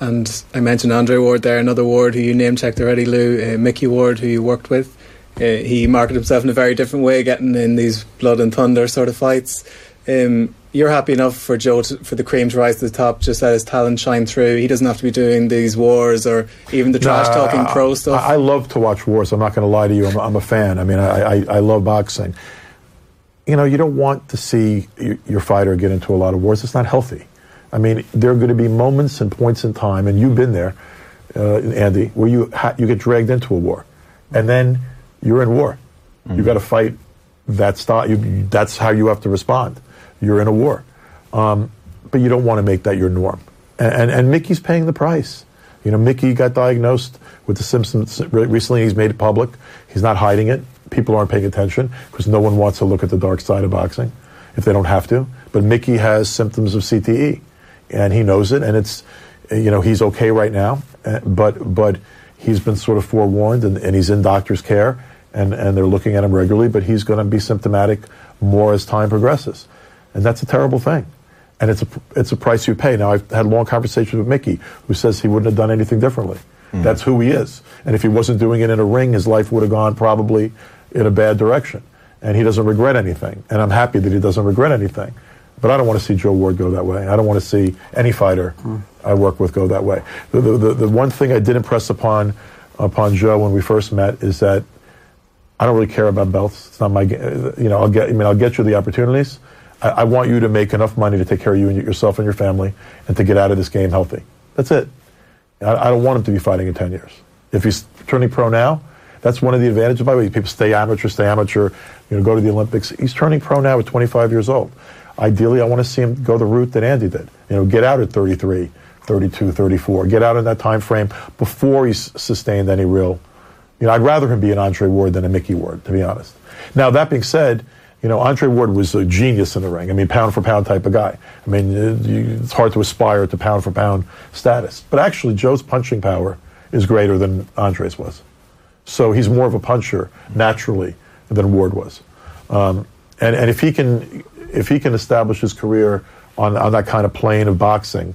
Speaker 3: And I mentioned Andre Ward there, another Ward who you name checked already, Lou, uh, Micky Ward, who you worked with. Uh, he marketed himself in a very different way, getting in these blood and thunder sort of fights. Um, you're happy enough for Joe to, for the cream to rise to the top, just let his talent shine through. He doesn't have to be doing these wars or even the trash talking
Speaker 6: Nah,
Speaker 3: pro stuff.
Speaker 6: I, I love to watch wars. I'm not going to lie to you. I'm, I'm a fan. I mean, I, I, I love boxing. You know, you don't want to see your, your fighter get into a lot of wars. It's not healthy. I mean, there are going to be moments and points in time, and you've been there, uh, Andy, where you ha- you get dragged into a war, and then you're in war. You've got to fight that style. You, you- that's how you have to respond. You're in a war, um, but you don't want to make that your norm. And, and and Micky's paying the price. You know, Micky got diagnosed with the symptoms recently. He's made it public. He's not hiding it. People aren't paying attention because no one wants to look at the dark side of boxing if they don't have to. But Micky has symptoms of CTE, and he knows it, and it's you know he's okay right now, uh, but but he's been sort of forewarned, and, and he's in doctor's care, and and they're looking at him regularly, but he's going to be symptomatic more as time progresses, and that's a terrible thing. And it's a it's a price you pay. Now I've had long conversations with Micky, who says he wouldn't have done anything differently. Hmm. That's who he is. And if he wasn't doing it in a ring, his life would have gone probably in a bad direction. And he doesn't regret anything. And I'm happy that he doesn't regret anything. But I don't want to see Joe Ward go that way. I don't want to see any fighter hmm. I work with go that way. The, the, the, one thing I did impress upon upon Joe when we first met is that I don't really care about belts. It's not my, you know, I'll get, I mean, I'll get you the opportunities. I, I want you to make enough money to take care of you and yourself and your family, and to get out of this game healthy. That's it. I, I don't want him to be fighting in ten years. If he's turning pro now, that's one of the advantages. By the way, people stay amateur, stay amateur, you know, go to the Olympics. He's turning pro now at 25 years old. Ideally, I want to see him go the route that Andy did. You know, get out at 33, 32, 34. Get out in that time frame before he's sustained any real you know, I'd rather him be an Andre Ward than a Micky Ward, to be honest. Now, that being said, you know, Andre Ward was a genius in the ring. I mean, pound for pound type of guy. I mean, uh, it's hard to aspire to pound for pound status. But actually, Joe's punching power is greater than Andre's was. So he's more of a puncher naturally than Ward was. Um, and and if he can if he can establish his career on on that kind of plane of boxing,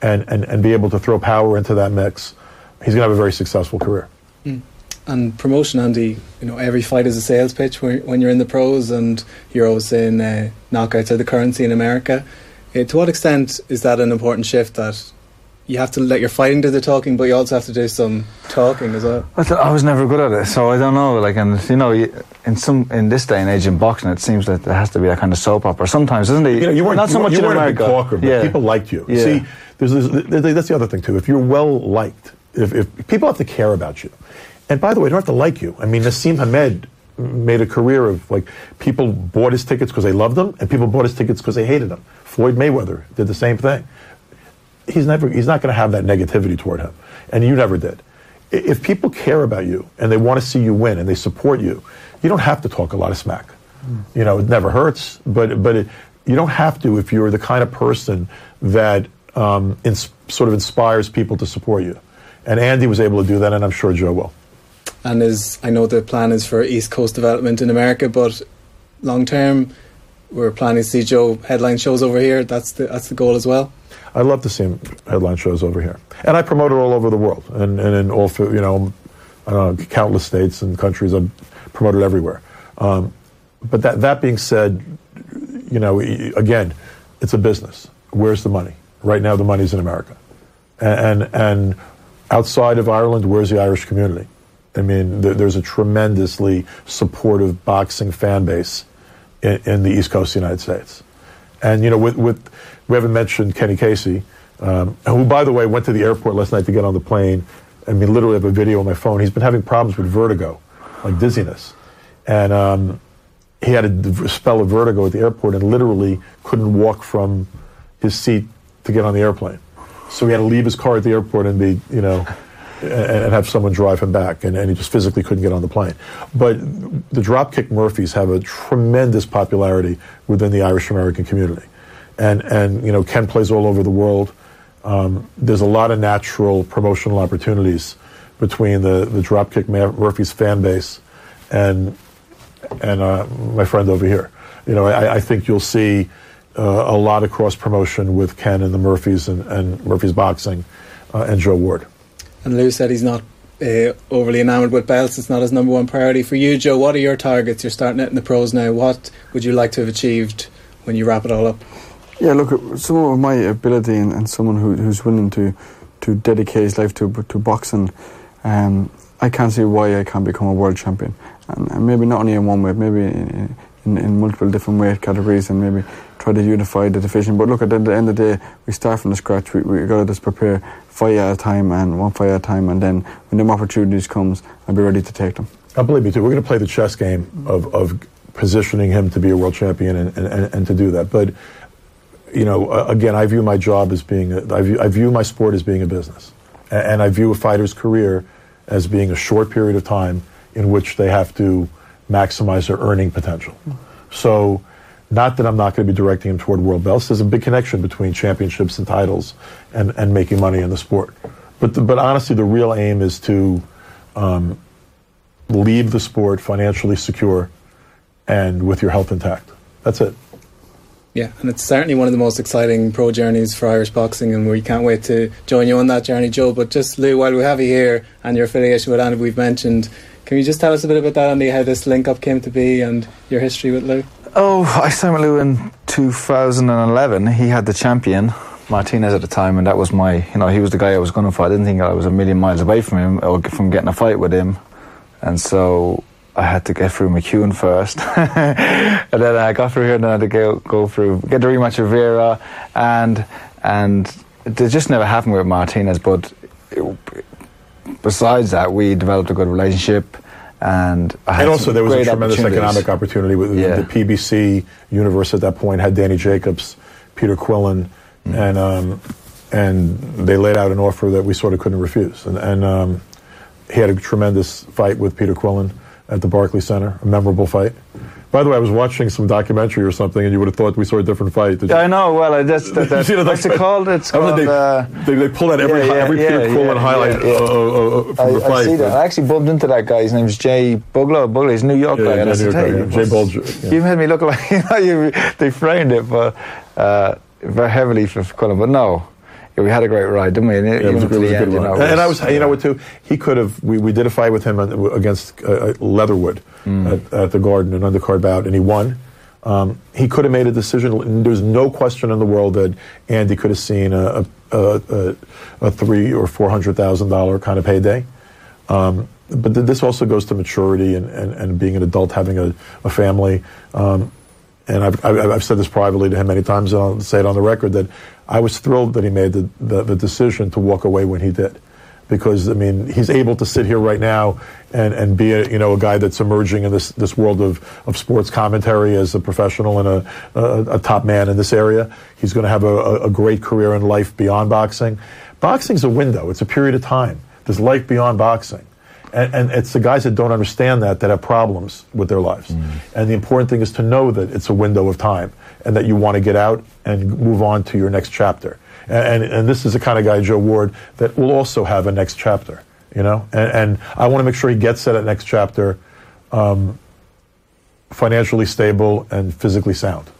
Speaker 6: and and, and be able to throw power into that mix, he's going to have a very successful career.
Speaker 3: And promotion, Andy, you know, every fight is a sales pitch when when you're in the pros, and you're always saying uh, knockouts are the currency in America. Uh, to what extent is that an important shift that you have to let your fighting do the talking, but you also have to do some talking as well?
Speaker 4: I, th- I was never good at it, so I don't know. Like, and you know, in some in this day and age in boxing, it seems that there has to be a kind of soap opera. Sometimes, isn't it?
Speaker 6: You know, you weren't
Speaker 4: not so
Speaker 6: you,
Speaker 4: much
Speaker 6: you
Speaker 4: in
Speaker 6: weren't
Speaker 4: America.
Speaker 6: a big talker, but
Speaker 4: yeah.
Speaker 6: people liked you.
Speaker 4: Yeah.
Speaker 6: See, there's, there's, that's the other thing too. If you're well liked, if, if people have to care about you, and by the way, they don't have to like you. I mean, Naseem Hamed made a career of like people bought his tickets because they loved him, and people bought his tickets because they hated him. Floyd Mayweather did the same thing. He's never he's not going to have that negativity toward him, and you never did. If people care about you and they want to see you win and they support you, you don't have to talk a lot of smack. You know, it never hurts, but but it, you don't have to if you're the kind of person that um, sort of inspires people to support you. And Andy was able to do that, and I'm sure Joe will.
Speaker 3: And is I know the plan is for East Coast development in America, but long term, we're planning to see Joe headline shows over here. That's the that's the goal as well.
Speaker 6: I love to see him headline shows over here, and I promote it all over the world, and, and in all you know, know, countless states and countries. I promote it everywhere. Um, but that that being said, you know, again, it's a business. Where's the money? Right now, the money's in America, and and, and outside of Ireland, where's the Irish community? I mean, there, there's a tremendously supportive boxing fan base in, in the East Coast of the United States. And you know, with, with we haven't mentioned Kenny Casey, um, who, by the way, went to the airport last night to get on the plane. I mean, literally have a video on my phone. He's been having problems with vertigo, like dizziness, and um, he had a spell of vertigo at the airport and literally couldn't walk from his seat to get on the airplane. So he had to leave his car at the airport and be, you know, and, have someone drive him back, and, and he just physically couldn't get on the plane. But the Dropkick Murphys have a tremendous popularity within the Irish American community, and and you know Ken plays all over the world. Um, there's a lot of natural promotional opportunities between the the Dropkick Murphys fan base and and uh, my friend over here. You know, I, I think you'll see uh, a lot of cross promotion with Ken and the Murphys and, and Murphys Boxing uh, and Joe Ward.
Speaker 3: And Lou said he's not uh, overly enamoured with belts. It's not his number one priority for you, Joe. What are your targets? You're starting out in the pros now. What would you like to have achieved when you wrap it all up?
Speaker 5: Yeah, look, someone with my ability and, and someone who, who's willing to, to dedicate his life to to boxing, um, I can't see why I can't become a world champion. And, and maybe not only in one weight, maybe in, in, in multiple different weight categories, and maybe try to unify the division. But look, at the, the end of the day, we start from the scratch. We we got to just prepare fight at a time and one fight at a time, and then when them opportunities comes, I'll be ready to take them.
Speaker 6: I believe me too. We're going to play the chess game of, of positioning him to be a world champion and, and, and, to do that. But, you know, again, I view my job as being, a, I, view, I view my sport as being a business. And I view a fighter's career as being a short period of time in which they have to maximize their earning potential. So, not that I'm not going to be directing him toward world belts. There's a big connection between championships and titles and, and making money in the sport. But, the, but honestly, the real aim is to um, leave the sport financially secure and with your health intact. That's it.
Speaker 3: Yeah, and it's certainly one of the most exciting pro journeys for Irish boxing, and we can't wait to join you on that journey, Joe. But just Lou, while we have you here and your affiliation with Andy, we've mentioned. Can you just tell us a bit about that, Andy? How this link up came to be and your history with Lou?
Speaker 4: Oh, I signed with in 2011. He had the champion, Martinez, at the time, and that was my, you know, he was the guy I was going to fight. I didn't think I was a million miles away from him or from getting a fight with him. And so I had to get through McEwan first. [laughs] and then I got through here and then I had to go, go through, get the rematch with Vera. And, and it just never happened with Martinez, but it, besides that, we developed a good relationship. And I had
Speaker 6: And also, there was a tremendous economic opportunity with
Speaker 4: Yeah.
Speaker 6: the PBC universe at that point had Danny Jacobs, Peter Quillin,
Speaker 4: Mm.
Speaker 6: and um, and they laid out an offer that we sort of couldn't refuse. And, and um, he had a tremendous fight with Peter Quillin at the Barclays Center, a memorable fight. By the way, I was watching some documentary or something, and you would have thought we saw a different fight.
Speaker 4: Yeah, I know. Well, I just that, [laughs] that,
Speaker 6: You know,
Speaker 4: what's it called? It's called.
Speaker 6: they,
Speaker 4: uh,
Speaker 6: they, they pull out every
Speaker 4: yeah, yeah,
Speaker 6: every Peter
Speaker 4: yeah,
Speaker 6: highlight
Speaker 4: yeah.
Speaker 6: Uh, uh, uh, from
Speaker 4: I,
Speaker 6: the fight.
Speaker 4: I see that. I actually bumped into that guy. His name's Jay Bulger. Bulger. He's a New York
Speaker 6: Yeah,
Speaker 4: guy.
Speaker 6: yeah, New York guy,
Speaker 4: "Hey.
Speaker 6: Jay Bulger.
Speaker 4: You made me look like [laughs] you know. You, they framed it, but uh, very heavily for Quillin. But no, we had a great ride, didn't we? And
Speaker 6: Yeah, it was, a-
Speaker 4: to
Speaker 6: it was a good
Speaker 4: end, you
Speaker 6: run.
Speaker 4: know,
Speaker 6: and I
Speaker 4: was-
Speaker 6: was, you know what, too? He could have. We, we did a fight with him against uh, Leatherwood
Speaker 4: Mm.
Speaker 6: at, at the Garden, an undercard bout, and he won. Um, he could have made a decision. and There's no question in the world that Andy could have seen a, a, a, a three or four hundred thousand dollar kind of payday. Um, but th- this also goes to maturity and, and, and being an adult, having a, a family. Um, and I've, I've, I've said this privately to him many times, and I'll say it on the record that I was thrilled that he made the, the, the decision to walk away when he did. Because I mean, he's able to sit here right now and, and be a you know a guy that's emerging in this, this world of, of sports commentary as a professional and a, a, a top man in this area. He's going to have a, a, great career in life beyond boxing. Boxing's a window; it's a period of time. There's life beyond boxing. And, and it's the guys that don't understand that that have problems with their lives. And the important thing is to know that it's a window of time and that you want to get out and move on to your next chapter. And, and, and this is the kind of guy, Joe Ward, that will also have a next chapter, you know? And, and I want to make sure he gets to that next chapter um, financially stable and physically sound.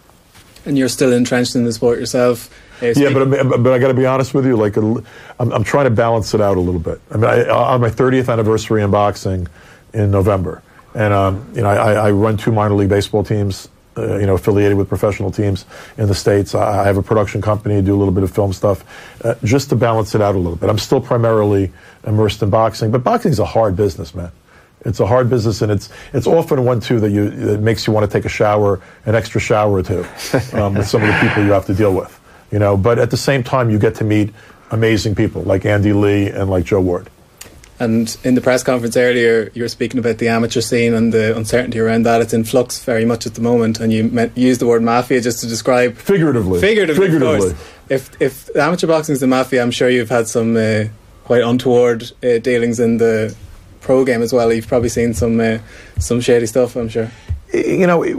Speaker 3: And you're still entrenched in the sport yourself. Uh,
Speaker 6: Yeah, but, I- but I got to be honest with you. Like, I'm, I'm trying to balance it out a little bit. I mean, I, on my 30th anniversary in boxing in November, and um, you know, I, I run two minor league baseball teams. Uh, you know, affiliated with professional teams in the states. I, I have a production company, do a little bit of film stuff, uh, just to balance it out a little bit. I'm still primarily immersed in boxing, but boxing is a hard business, man. It's a hard business, and it's it's often one too that you that makes you want to take a shower, an extra shower or two, um, with some of the people you have to deal with. You know, but at the same time, you get to meet amazing people like Andy Lee and like Joe Ward.
Speaker 3: And in the press conference earlier, you were speaking about the amateur scene and the uncertainty around that. It's in flux very much at the moment, and you meant, used the word mafia just to describe
Speaker 6: Figuratively,
Speaker 3: figuratively.
Speaker 6: figuratively.
Speaker 3: If if amateur boxing is the mafia, I'm sure you've had some uh, quite untoward uh, dealings in the pro game as well. You've probably seen some uh, some shady stuff. I'm sure.
Speaker 6: you know, it-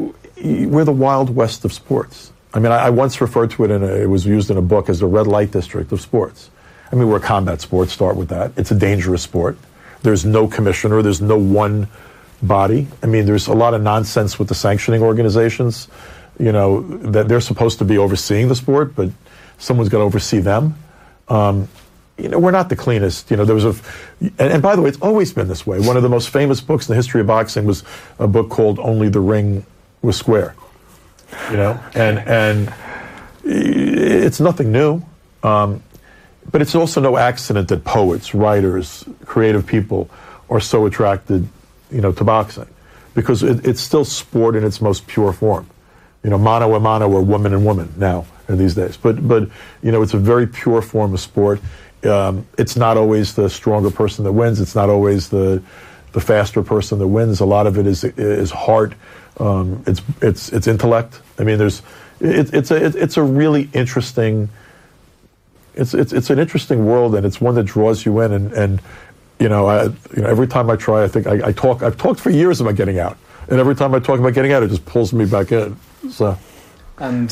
Speaker 6: we're the wild west of sports. I mean, I, I once referred to it in a, it was used in a book as the red light district of sports. I mean, we're a combat sport, start with that. It's a dangerous sport. There's no commissioner, there's no one body. I mean, there's a lot of nonsense with the sanctioning organizations, you know, that they're supposed to be overseeing the sport, but someone's got to oversee them. Um, you know, we're not the cleanest. You know, there was a, and, and by the way, it's always been this way. One of the most famous books in the history of boxing was a book called "Only the Ring Was Square." You know, and and it's nothing new, um, but it's also no accident that poets, writers, creative people are so attracted, you know, to boxing because it, it's still sport in its most pure form. You know, mano a mano or woman and woman now in these days. But but you know, it's a very pure form of sport. Um, it's not always the stronger person that wins. It's not always the the faster person that wins. A lot of it is is heart. Um, it's it's it's intellect. I mean, there's it, it's a it's a really interesting. It's it's it's an interesting world, and it's one that draws you in. And, and you know, I, you know, every time I try, I think I, I talk. I've talked for years about getting out, and every time I talk about getting out, it just pulls me back in. So.
Speaker 3: And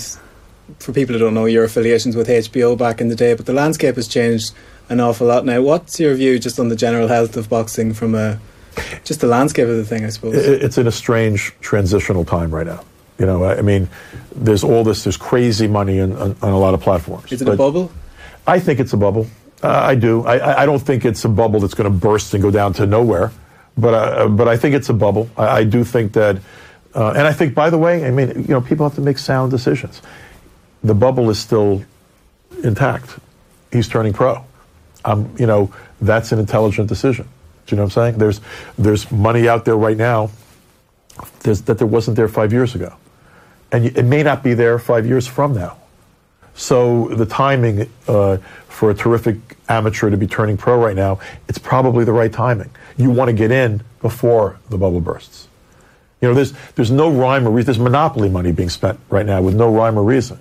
Speaker 3: for people who don't know your affiliations with HBO back in the day, but the landscape has changed an awful lot now. What's your view just on the general health of boxing from a [laughs] just the landscape of the thing, I suppose?
Speaker 6: It- It's in a strange transitional time right now. You know, I mean, there's all this, there's crazy money in, on, on a lot of platforms.
Speaker 3: Is it a bubble?
Speaker 6: I think it's a bubble. Uh, I do. I- I, I don't think it's a bubble that's going to burst and go down to nowhere. But uh, but I think it's a bubble. I, I do think that, uh, and I think, by the way, I mean, you know, people have to make sound decisions. The bubble is still intact. He's turning pro. Um, you know, that's an intelligent decision. Do you know what I'm saying? There's there's money out there right now that there wasn't there five years ago, and it may not be there five years from now. So the timing uh, for a terrific amateur to be turning pro right now, it's probably the right timing. You want to get in before the bubble bursts. You know, there's there's no rhyme or reason. There's monopoly money being spent right now with no rhyme or reason,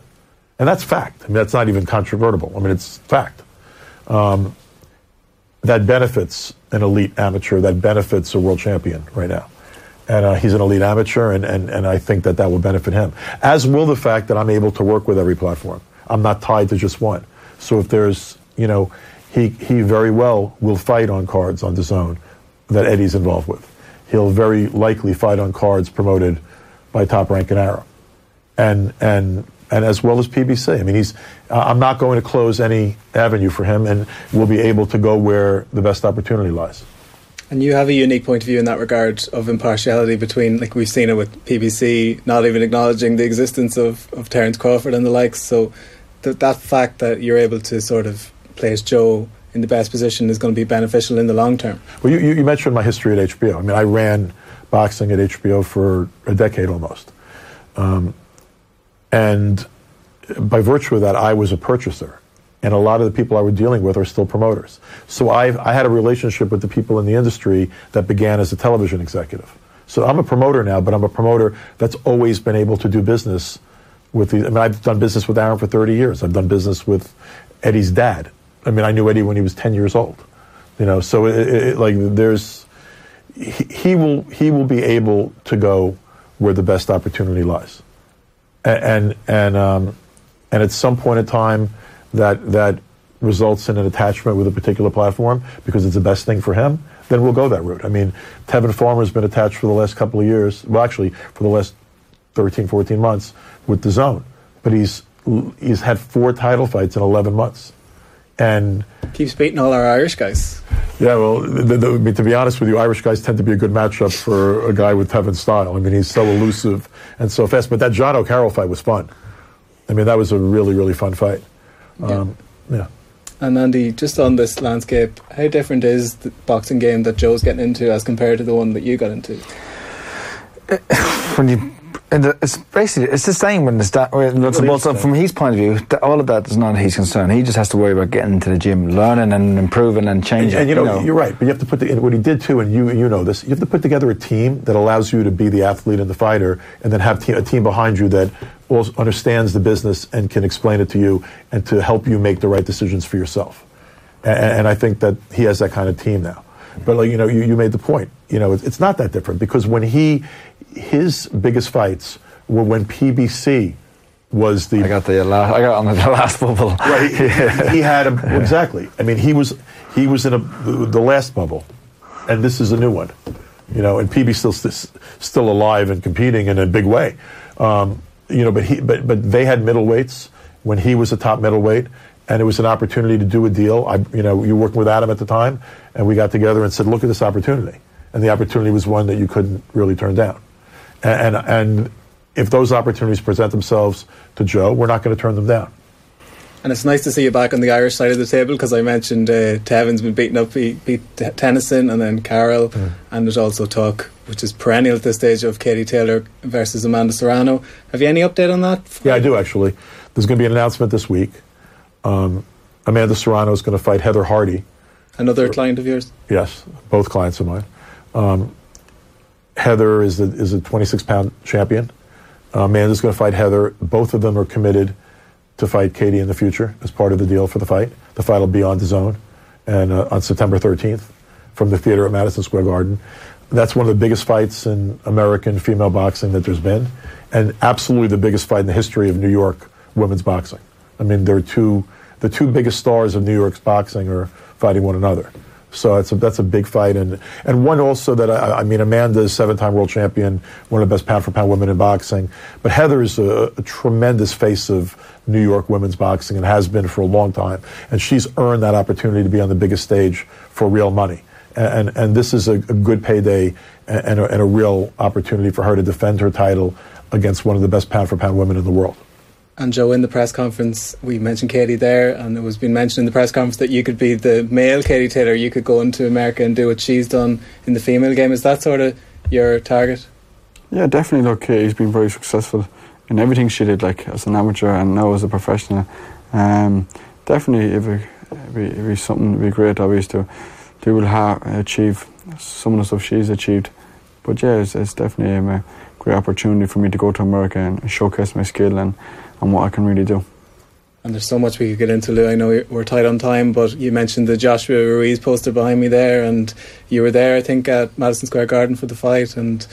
Speaker 6: and that's fact. I mean, that's not even controvertible. I mean, it's fact. Um, that benefits an elite amateur. That benefits a world champion right now. and uh, he's an elite amateur, and, and, and I think that that will benefit him. As will the fact that I'm able to work with every platform. I'm not tied to just one. So if there's, you know, he, he very well will fight on cards on the zone that Eddie's involved with. He'll very likely fight on cards promoted by Top Rank and Arum, and and and as well as PBC. I mean, he's. I'm not going to close any avenue for him, and we'll be able to go where the best opportunity lies.
Speaker 3: And you have a unique point of view in that regard of impartiality between, like we've seen it with PBC, not even acknowledging the existence of, of Terence Crawford and the likes. So th- that fact that you're able to sort of place Joe in the best position is going to be beneficial in the long term.
Speaker 6: Well, you, you mentioned my history at HBO. I mean, I ran boxing at HBO for a decade almost. Um, and by virtue of that, I was a purchaser. And a lot of the people I was dealing with are still promoters. So I've, I had a relationship with the people in the industry that began as a television executive. So I'm a promoter now, but I'm a promoter that's always been able to do business with the. I mean, I've done business with Arum for 30 years. I've done business with Eddie's dad. I mean, I knew Eddie when he was 10 years old. You know, so it, it, like there's, he, he will he will be able to go where the best opportunity lies, and and and, um, and at some point in time, that that results in an attachment with a particular platform because it's the best thing for him, then we'll go that route. I mean, Tevin Farmer's been attached for the last couple of years. Well, actually, for the last 13, 14 months with the Zone, but he's he's had four title fights in 11 months, and
Speaker 3: keeps beating all our Irish guys.
Speaker 6: Yeah, well, the, the, I mean, to be honest with you, Irish guys tend to be a good matchup for a guy with Tevin's style. I mean, he's so elusive and so fast. But that Jono Carroll fight was fun. I mean, that was a really, really fun fight. Um, yeah.
Speaker 3: And Andy, just on this landscape, how different is the boxing game that Joe's getting into as compared to the one that you got into? [laughs]
Speaker 4: when you and the, it's basically it's the same when the start when nuts and bolts. From his point of view, th- all of that is not his concern. He just has to worry about getting to the gym, learning and improving and
Speaker 6: And,
Speaker 4: changing.
Speaker 6: and, you, know, you're right, but you have to put the, what he did too, and you you know this. You have to put together a team that allows you to be the athlete and the fighter, and then have te- a team behind you that also understands the business and can explain it to you and to help you make the right decisions for yourself. And, and I think that he has that kind of team now. But like you know, you, you made the point. You know, it's, it's not that different because when he his biggest fights were when PBC was the
Speaker 4: I got the last, I got on the [laughs] last bubble.
Speaker 6: Right. He, [laughs] he had a, exactly. I mean, he was he was in a the last bubble, and this is a new one. You know, and PB still still alive and competing in a big way. Um, you know, but he but but they had middleweights when he was a top middleweight, and it was an opportunity to do a deal. I you know you were working with Adam at the time, and we got together and said, look at this opportunity, and the opportunity was one that you couldn't really turn down, and and, and if those opportunities present themselves to Joe, we're not going to turn them down.
Speaker 3: And it's nice to see you back on the Irish side of the table because I mentioned uh, Tevin's been beaten up, he beat Tennyson and then Carroll, and there's also talk, which is perennial at this stage, of Katie Taylor versus Amanda Serrano. Have you any update on that?
Speaker 6: Yeah, I do actually. There's going to be an announcement this week. Um, Amanda Serrano is going to fight Heather Hardy.
Speaker 3: Another client of yours?
Speaker 6: Yes, both clients of mine. Um, Heather is a, is a 26 pound champion. Uh, Amanda's going to fight Heather. Both of them are committed to fight Katie in the future as part of the deal for the fight. The fight will be on the zone and uh, on September 13th from the theater at Madison Square Garden. That's one of the biggest fights in American female boxing that there's been, and absolutely the biggest fight in the history of New York women's boxing. I mean, there are two, the two biggest stars of New York's boxing are fighting one another. So it's a, that's a big fight, and and one also that I, I mean Amanda is seven-time world champion, one of the best pound-for-pound women in boxing. But Heather is a, a tremendous face of New York women's boxing and has been for a long time, and she's earned that opportunity to be on the biggest stage for real money. And and, and this is a, a good payday and, and, a, and a real opportunity for her to defend her title against one of the best pound-for-pound women in the world.
Speaker 3: And Joe, in the press conference, we mentioned Katie there, and it was being mentioned in the press conference that you could be the male Katie Taylor. You could go into America and do what she's done in the female game. Is that sort of your target?
Speaker 5: Yeah, definitely. Look, Katie's been very successful in everything she did, like as an amateur and now as a professional. Um, definitely, if it, if it, if it's something, it'd be great, obviously, to to will ha- achieve some of the stuff she's achieved. But yeah, it's, it's definitely um, a great opportunity for me to go to America and showcase my skill and, and what I can really do.
Speaker 3: And there's so much we could get into, Lou. I know we're- we're tight on time, but you mentioned the Joshua Ruiz poster behind me there, and you were there, I think, at Madison Square Garden for the fight. And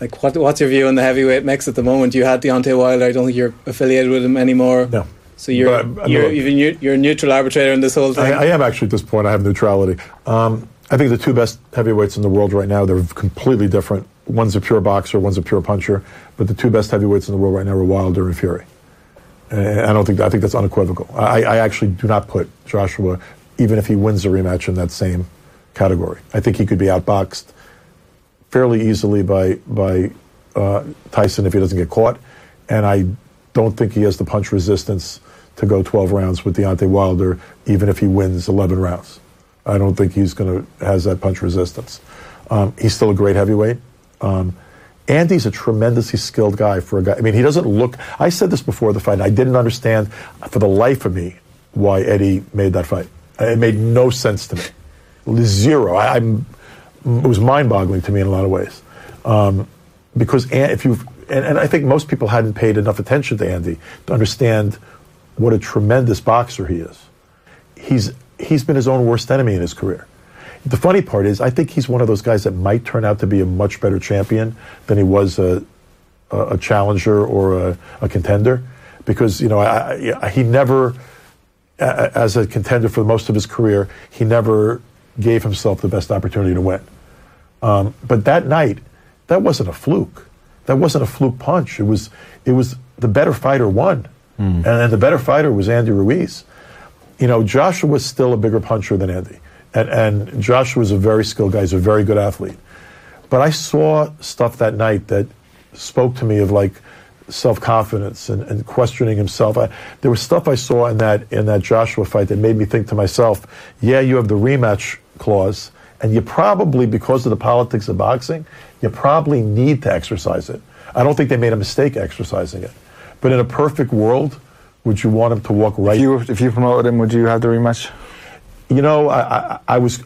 Speaker 3: like, what, what's your view on the heavyweight mix at the moment? You had Deontay Wilder. I don't think you're affiliated with him anymore.
Speaker 6: No.
Speaker 3: So you're
Speaker 6: But,
Speaker 3: you're
Speaker 6: no.
Speaker 3: even you- you're a neutral arbitrator in this whole thing.
Speaker 6: I, I am actually at this point. I have neutrality. Um, I think the two best heavyweights in the world right now, they're completely different. One's a pure boxer, one's a pure puncher. But the two best heavyweights in the world right now are Wilder and Fury. And I don't think I think that's unequivocal. I, I actually do not put Joshua, even if he wins the rematch, in that same category. I think he could be outboxed fairly easily by by uh, Tyson if he doesn't get caught, and I don't think he has the punch resistance to go 12 rounds with Deontay Wilder, even if he wins 11 rounds. I don't think he's going to has that punch resistance. Um, he's still a great heavyweight. Um, Andy's a tremendously skilled guy for a guy. I mean, he doesn't look. I said this before the fight. I didn't understand for the life of me why Eddie made that fight. It made no sense to me. Zero. I, I'm. It was mind-boggling to me in a lot of ways, um, because if you and, and I think most people hadn't paid enough attention to Andy to understand what a tremendous boxer he is. He's he's been his own worst enemy in his career. The funny part is, I think he's one of those guys that might turn out to be a much better champion than he was a, a, a challenger or a, a contender, because you know I, I, he never, as a contender for most of his career, he never gave himself the best opportunity to win. Um, but that night, that wasn't a fluke. That wasn't a fluke punch. It was it was the better fighter won, Hmm. and, and the better fighter was Andy Ruiz. You know, Joshua was still a bigger puncher than Andy, and and Joshua was a very skilled guy. He's a very good athlete. But I saw stuff that night that spoke to me of like self confidence and, and questioning himself. I, there was stuff I saw in that in that Joshua fight that made me think to myself, yeah, you have the rematch clause, and you probably, because of the politics of boxing, you probably need to exercise it. I don't think they made a mistake exercising it. But in a perfect world, would you want him to walk right?
Speaker 4: If you if you promoted him, would you have the rematch?
Speaker 6: You know, I, I, I was.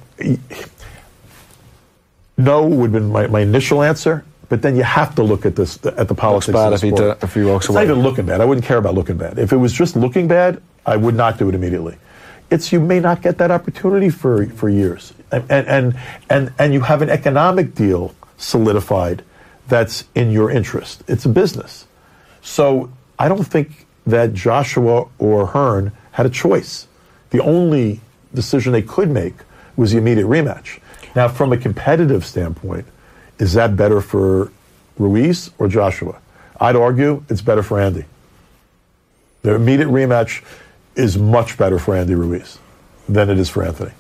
Speaker 6: No would have been my, my initial answer, but then you have to look at this at the politics.
Speaker 4: bad
Speaker 6: of the
Speaker 4: if he if he walks
Speaker 6: it's
Speaker 4: away.
Speaker 6: not even looking bad. I wouldn't care about looking bad. If it was just looking bad, I would not do it immediately. It's you may not get that opportunity for for years, and and and and, and you have an economic deal solidified that's in your interest. It's a business, so I don't think that Joshua or Hearn had a choice. The only decision they could make was the immediate rematch. Now, from a competitive standpoint, is that better for Ruiz or Joshua? I'd argue it's better for Andy. The immediate rematch is much better for Andy Ruiz than it is for Anthony.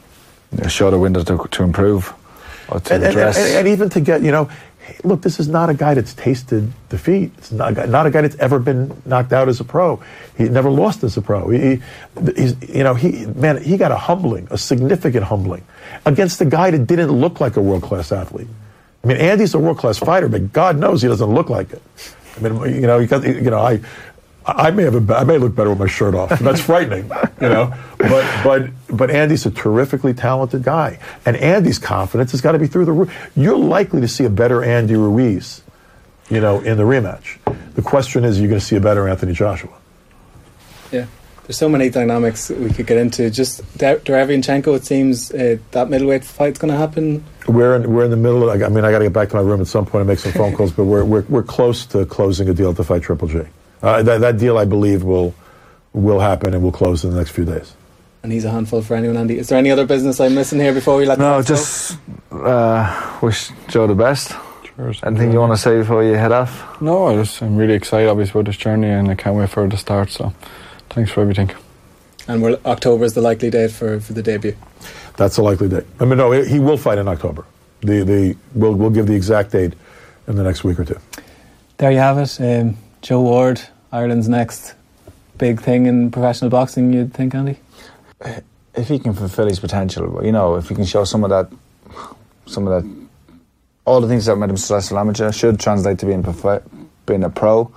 Speaker 4: A shorter window to, to improve or to
Speaker 6: And, and,
Speaker 4: address.
Speaker 6: and- and even to get, you know, look, this is not a guy that's tasted defeat. It's not a guy, not a guy that's ever been knocked out as a pro. He never lost as a pro. He, he- he's, you know, he, man, he got a humbling, a significant humbling against a guy that didn't look like a world class athlete. I mean, Andy's a world class fighter, but God knows he doesn't look like it. I mean, you know, you, got, you know, I, I may have a, I may look better with my shirt off. That's frightening, you know. But but but Andy's a terrifically talented guy, and Andy's confidence has got to be through the roof. You're likely to see a better Andy Ruiz, you know, in the rematch. The question is, you're going to see a better Anthony Joshua.
Speaker 3: Yeah, there's so many dynamics we could get into. Just Der- Derevyanchenko, it seems uh, that middleweight fight's going to happen.
Speaker 6: We're in, we're in the middle of. I mean, I got to get back to my room at some point and make some phone calls, but we're, we're we're close to closing a deal to fight Triple G. Uh, that that deal, I believe, will will happen and will close in the next few days.
Speaker 3: And he's a handful for anyone, Andy. Is there any other business I'm missing here before we let
Speaker 4: no,
Speaker 3: the
Speaker 4: just uh, wish Joe the best. Anything you want to say before you head off?
Speaker 5: No, I just, I'm really excited obviously about this journey and I can't wait for it to start. So thanks for everything.
Speaker 3: And we're, October is the likely date for, for the debut.
Speaker 6: That's a likely date. I mean, no, he will fight in October. The the we'll we'll give the exact date in the next week or two.
Speaker 3: There you have it. Um, Joe Ward, Ireland's next big thing in professional boxing, you'd think, Andy?
Speaker 4: If he can fulfill his potential, you know, if he can show some of that, some of that, all the things that made him successful amateur should translate to being prof- being a pro.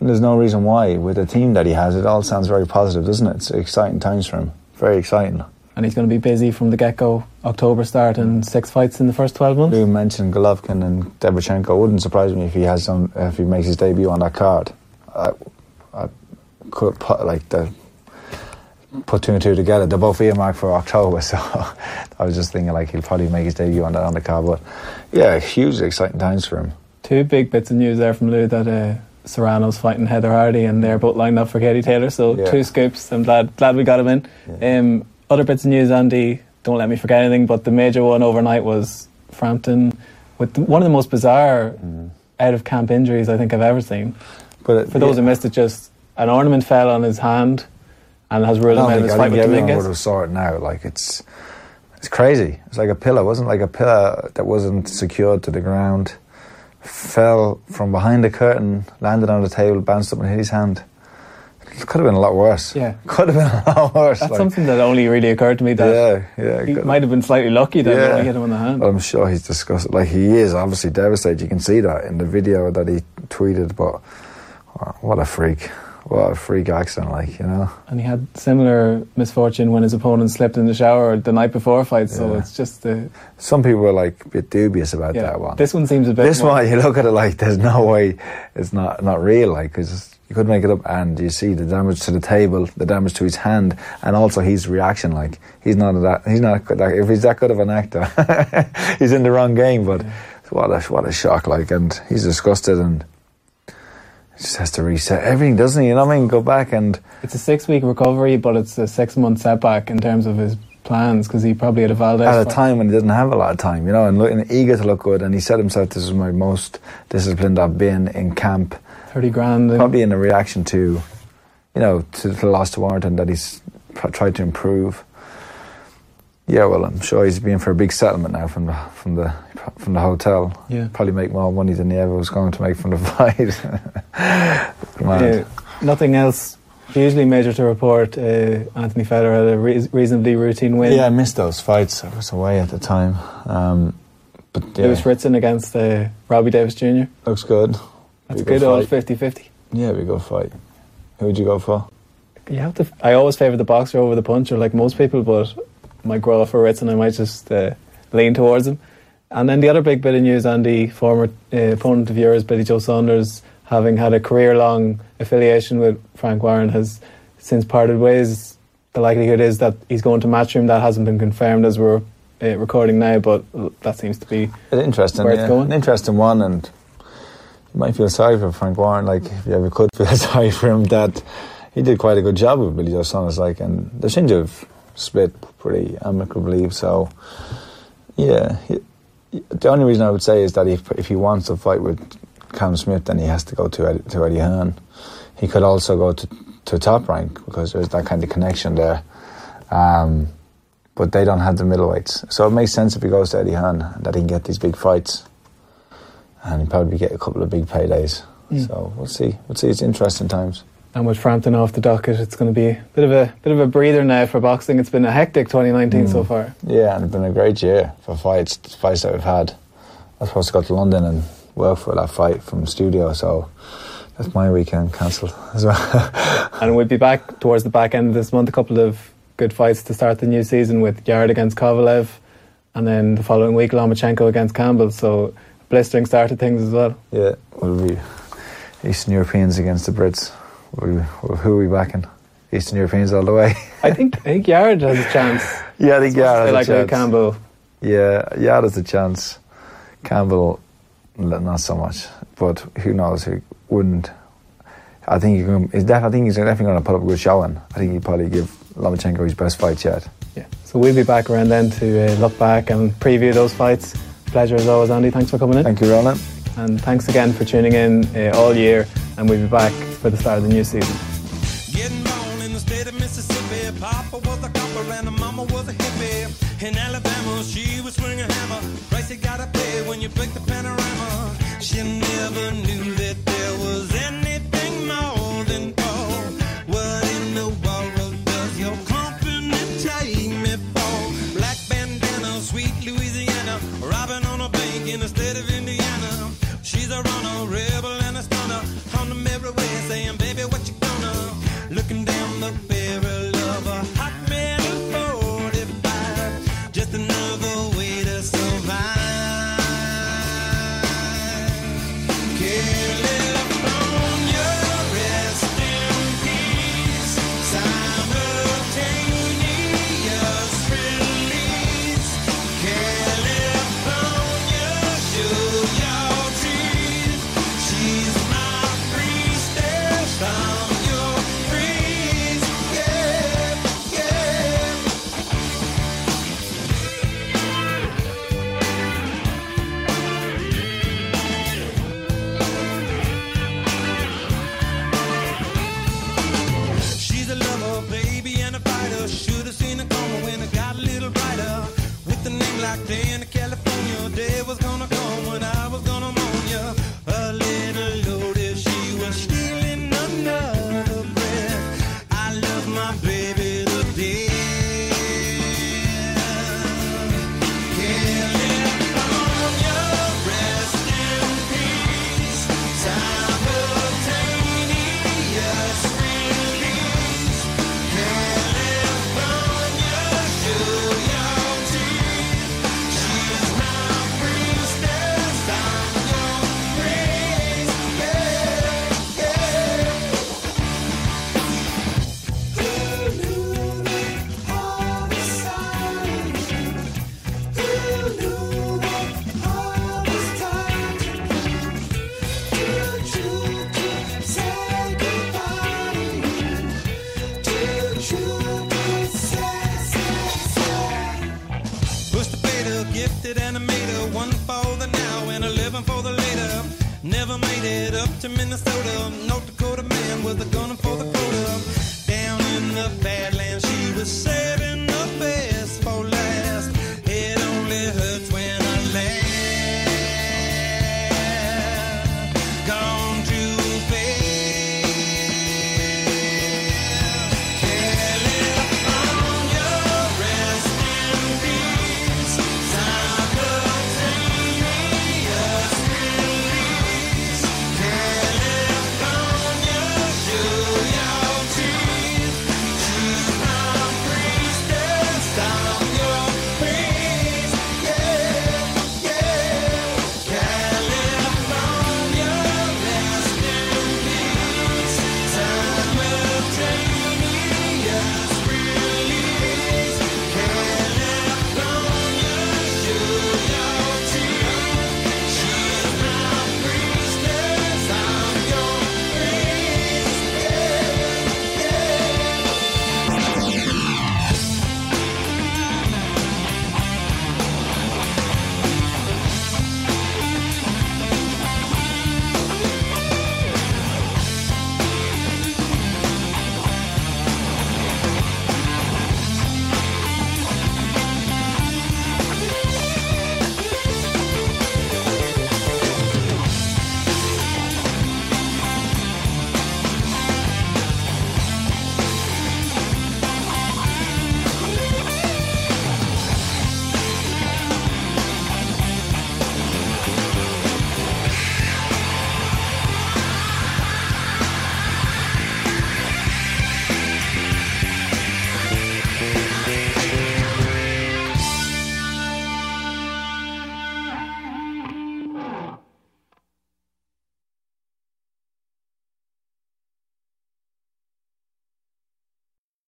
Speaker 4: And there's no reason why, with the team that he has, it all sounds very positive, doesn't it? It's exciting times for him. Very exciting.
Speaker 3: And he's going to be busy from the get go. October start and six fights in the first 12 months.
Speaker 4: You mentioned Golovkin and Derevyanchenko. Wouldn't surprise me if he has some, if he makes his debut on that card. I, I could put like the put two and two together. They're both earmarked for October, [laughs] so I was just thinking like he'll probably make his debut on that on the card. But yeah, hugely exciting times for him.
Speaker 3: Two big bits of news there from Lou that uh, Serrano's fighting Heather Hardy and they're both lined up for Katie Taylor. So
Speaker 4: Yeah.
Speaker 3: two scoops. I'm glad glad we got him in. Um, other bits of news, Andy. Don't let me forget anything. But the major one overnight was Frampton with the, one of the most bizarre
Speaker 4: Mm.
Speaker 3: out of camp injuries I think I've ever seen.
Speaker 4: But it,
Speaker 3: For those who missed it, just an ornament fell on his hand and has
Speaker 4: I
Speaker 3: ruled him out of his
Speaker 4: I
Speaker 3: fight with
Speaker 4: everyone would have saw it now. Like it's it's crazy. It's like a pillar. It wasn't like a pillar that wasn't secured to the ground. Fell from behind the curtain, landed on the table, bounced up and hit his hand. It could have been a lot worse.
Speaker 3: Yeah. [laughs]
Speaker 4: could have been a lot worse.
Speaker 3: That's
Speaker 4: like-
Speaker 3: something that only really occurred to me that
Speaker 4: yeah, yeah.
Speaker 3: he might have been slightly lucky that
Speaker 4: Yeah.
Speaker 3: hit him on the hand.
Speaker 4: But I'm sure he's disgusted. Like he is obviously devastated. You can see that in the video that he tweeted. But uh, what a freak! What a freak accident! Like you know.
Speaker 3: And he had similar misfortune when his opponent slipped in the shower the night before a fight. So
Speaker 4: Yeah.
Speaker 3: it's just uh,
Speaker 4: Some people were like a bit dubious about
Speaker 3: yeah.
Speaker 4: that one.
Speaker 3: This one seems a bit.
Speaker 4: This one, [laughs] you look at it like there's no way it's not not real. Like because you could make it up, and you see the damage to the table, the damage to his hand, and also his reaction. Like he's not that. He's not good- if he's that good of an actor, [laughs] he's in the wrong game. But what a what a shock! Like, and he's disgusted and. Just has to reset everything, doesn't he? You know what I mean? Go back and
Speaker 3: It's a six week recovery, but it's a six month setback in terms of his plans because he probably had a Valdez.
Speaker 4: at a time when he didn't have a lot of time, you know, and looking eager to look good. And he said himself, "This is my most disciplined I've been in camp."
Speaker 3: 30 grand. and-
Speaker 4: probably in a reaction to, you know, to the loss to Warrington that he's pr- tried to improve. Yeah, well, I'm sure he's been for a big settlement now from the from the from the hotel.
Speaker 3: Yeah.
Speaker 4: probably make more money than he ever was going to make from the [laughs] fight. Man.
Speaker 3: nothing else hugely major to report. Uh, Anthony Federer had a re- reasonably routine win.
Speaker 4: Yeah, I missed those fights. I was away at the time, um, but yeah,
Speaker 3: Lewis Ritson against uh, Robbie Davies Jr.
Speaker 4: looks good.
Speaker 3: That's good old
Speaker 4: fight.
Speaker 3: 50 50.
Speaker 4: Yeah, we go fight. Who would you go for?
Speaker 3: You have to. I always favour the boxer over the puncher, like most people, but might grow up for Ritson I might just uh, lean towards him. And then the other big bit of news, Andy, former uh, opponent of yours, Billy Joe Saunders, having had a career-long affiliation with Frank Warren, has since parted ways. The likelihood is that he's going to Matchroom. That hasn't been confirmed as we're uh, recording now, but that seems to be
Speaker 4: interesting,
Speaker 3: Where it's
Speaker 4: yeah,
Speaker 3: going.
Speaker 4: an interesting one, and you might feel sorry for Frank Warren. Like if you ever could feel [laughs] sorry for him, that he did quite a good job with Billy Joe Saunders. Like, and they seem to have split pretty amicably. So, yeah, he, the only reason I would say is that if if he wants to fight with Cam Smith, then he has to go to Eddie, to Eddie Hearn. He could also go to to Top Rank because there's that kind of connection there. Um, but they don't have the middleweights. So it makes sense if he goes to Eddie Hearn that he can get these big fights and he'll probably get a couple of big paydays. So we'll see. We'll see. It's interesting times.
Speaker 3: And with Frampton off the docket, it's going to be a bit of a bit of a breather now for boxing. It's been a hectic 2019 so far.
Speaker 4: Yeah, and it's been a great year for fights. The fights that we've had. I was supposed to go to London and work for that fight from the studio, so that's my weekend cancelled [laughs] as well.
Speaker 3: And we'll be back towards the back end of this month. A couple of good fights to start the new season with Yarde against Kovalev, and then the following week Lomachenko against Campbell. So blistering start to things as well.
Speaker 4: yeah, we'll be Eastern Europeans against the Brits. We'll, we'll, who are we backing? Eastern Europeans all the way.
Speaker 3: I think I think Yarde has a chance. [laughs]
Speaker 4: yeah, I think
Speaker 3: They
Speaker 4: has a
Speaker 3: like Luke
Speaker 4: chance.
Speaker 3: Campbell.
Speaker 4: Yeah, yeah, there's a chance. Campbell, not so much, but who knows? Who wouldn't? I think he's, gonna, he's def- I think he's definitely going to put up a good showing. I think he'd probably give Lomachenko his best fight yet.
Speaker 3: Yeah. So we'll be back around then to uh, look back and preview those fights. Pleasure as always, Andy. Thanks for coming in.
Speaker 4: Thank you, Roland.
Speaker 3: And thanks again for tuning in uh, all year. And we'll be back for the start of the new season.
Speaker 2: Getting born in the state of Mississippi. Papa was a copper and mama was a hippie. In Alabama, she was swinging hammer. Price you gotta pay when you break the panorama. She never knew that there was anything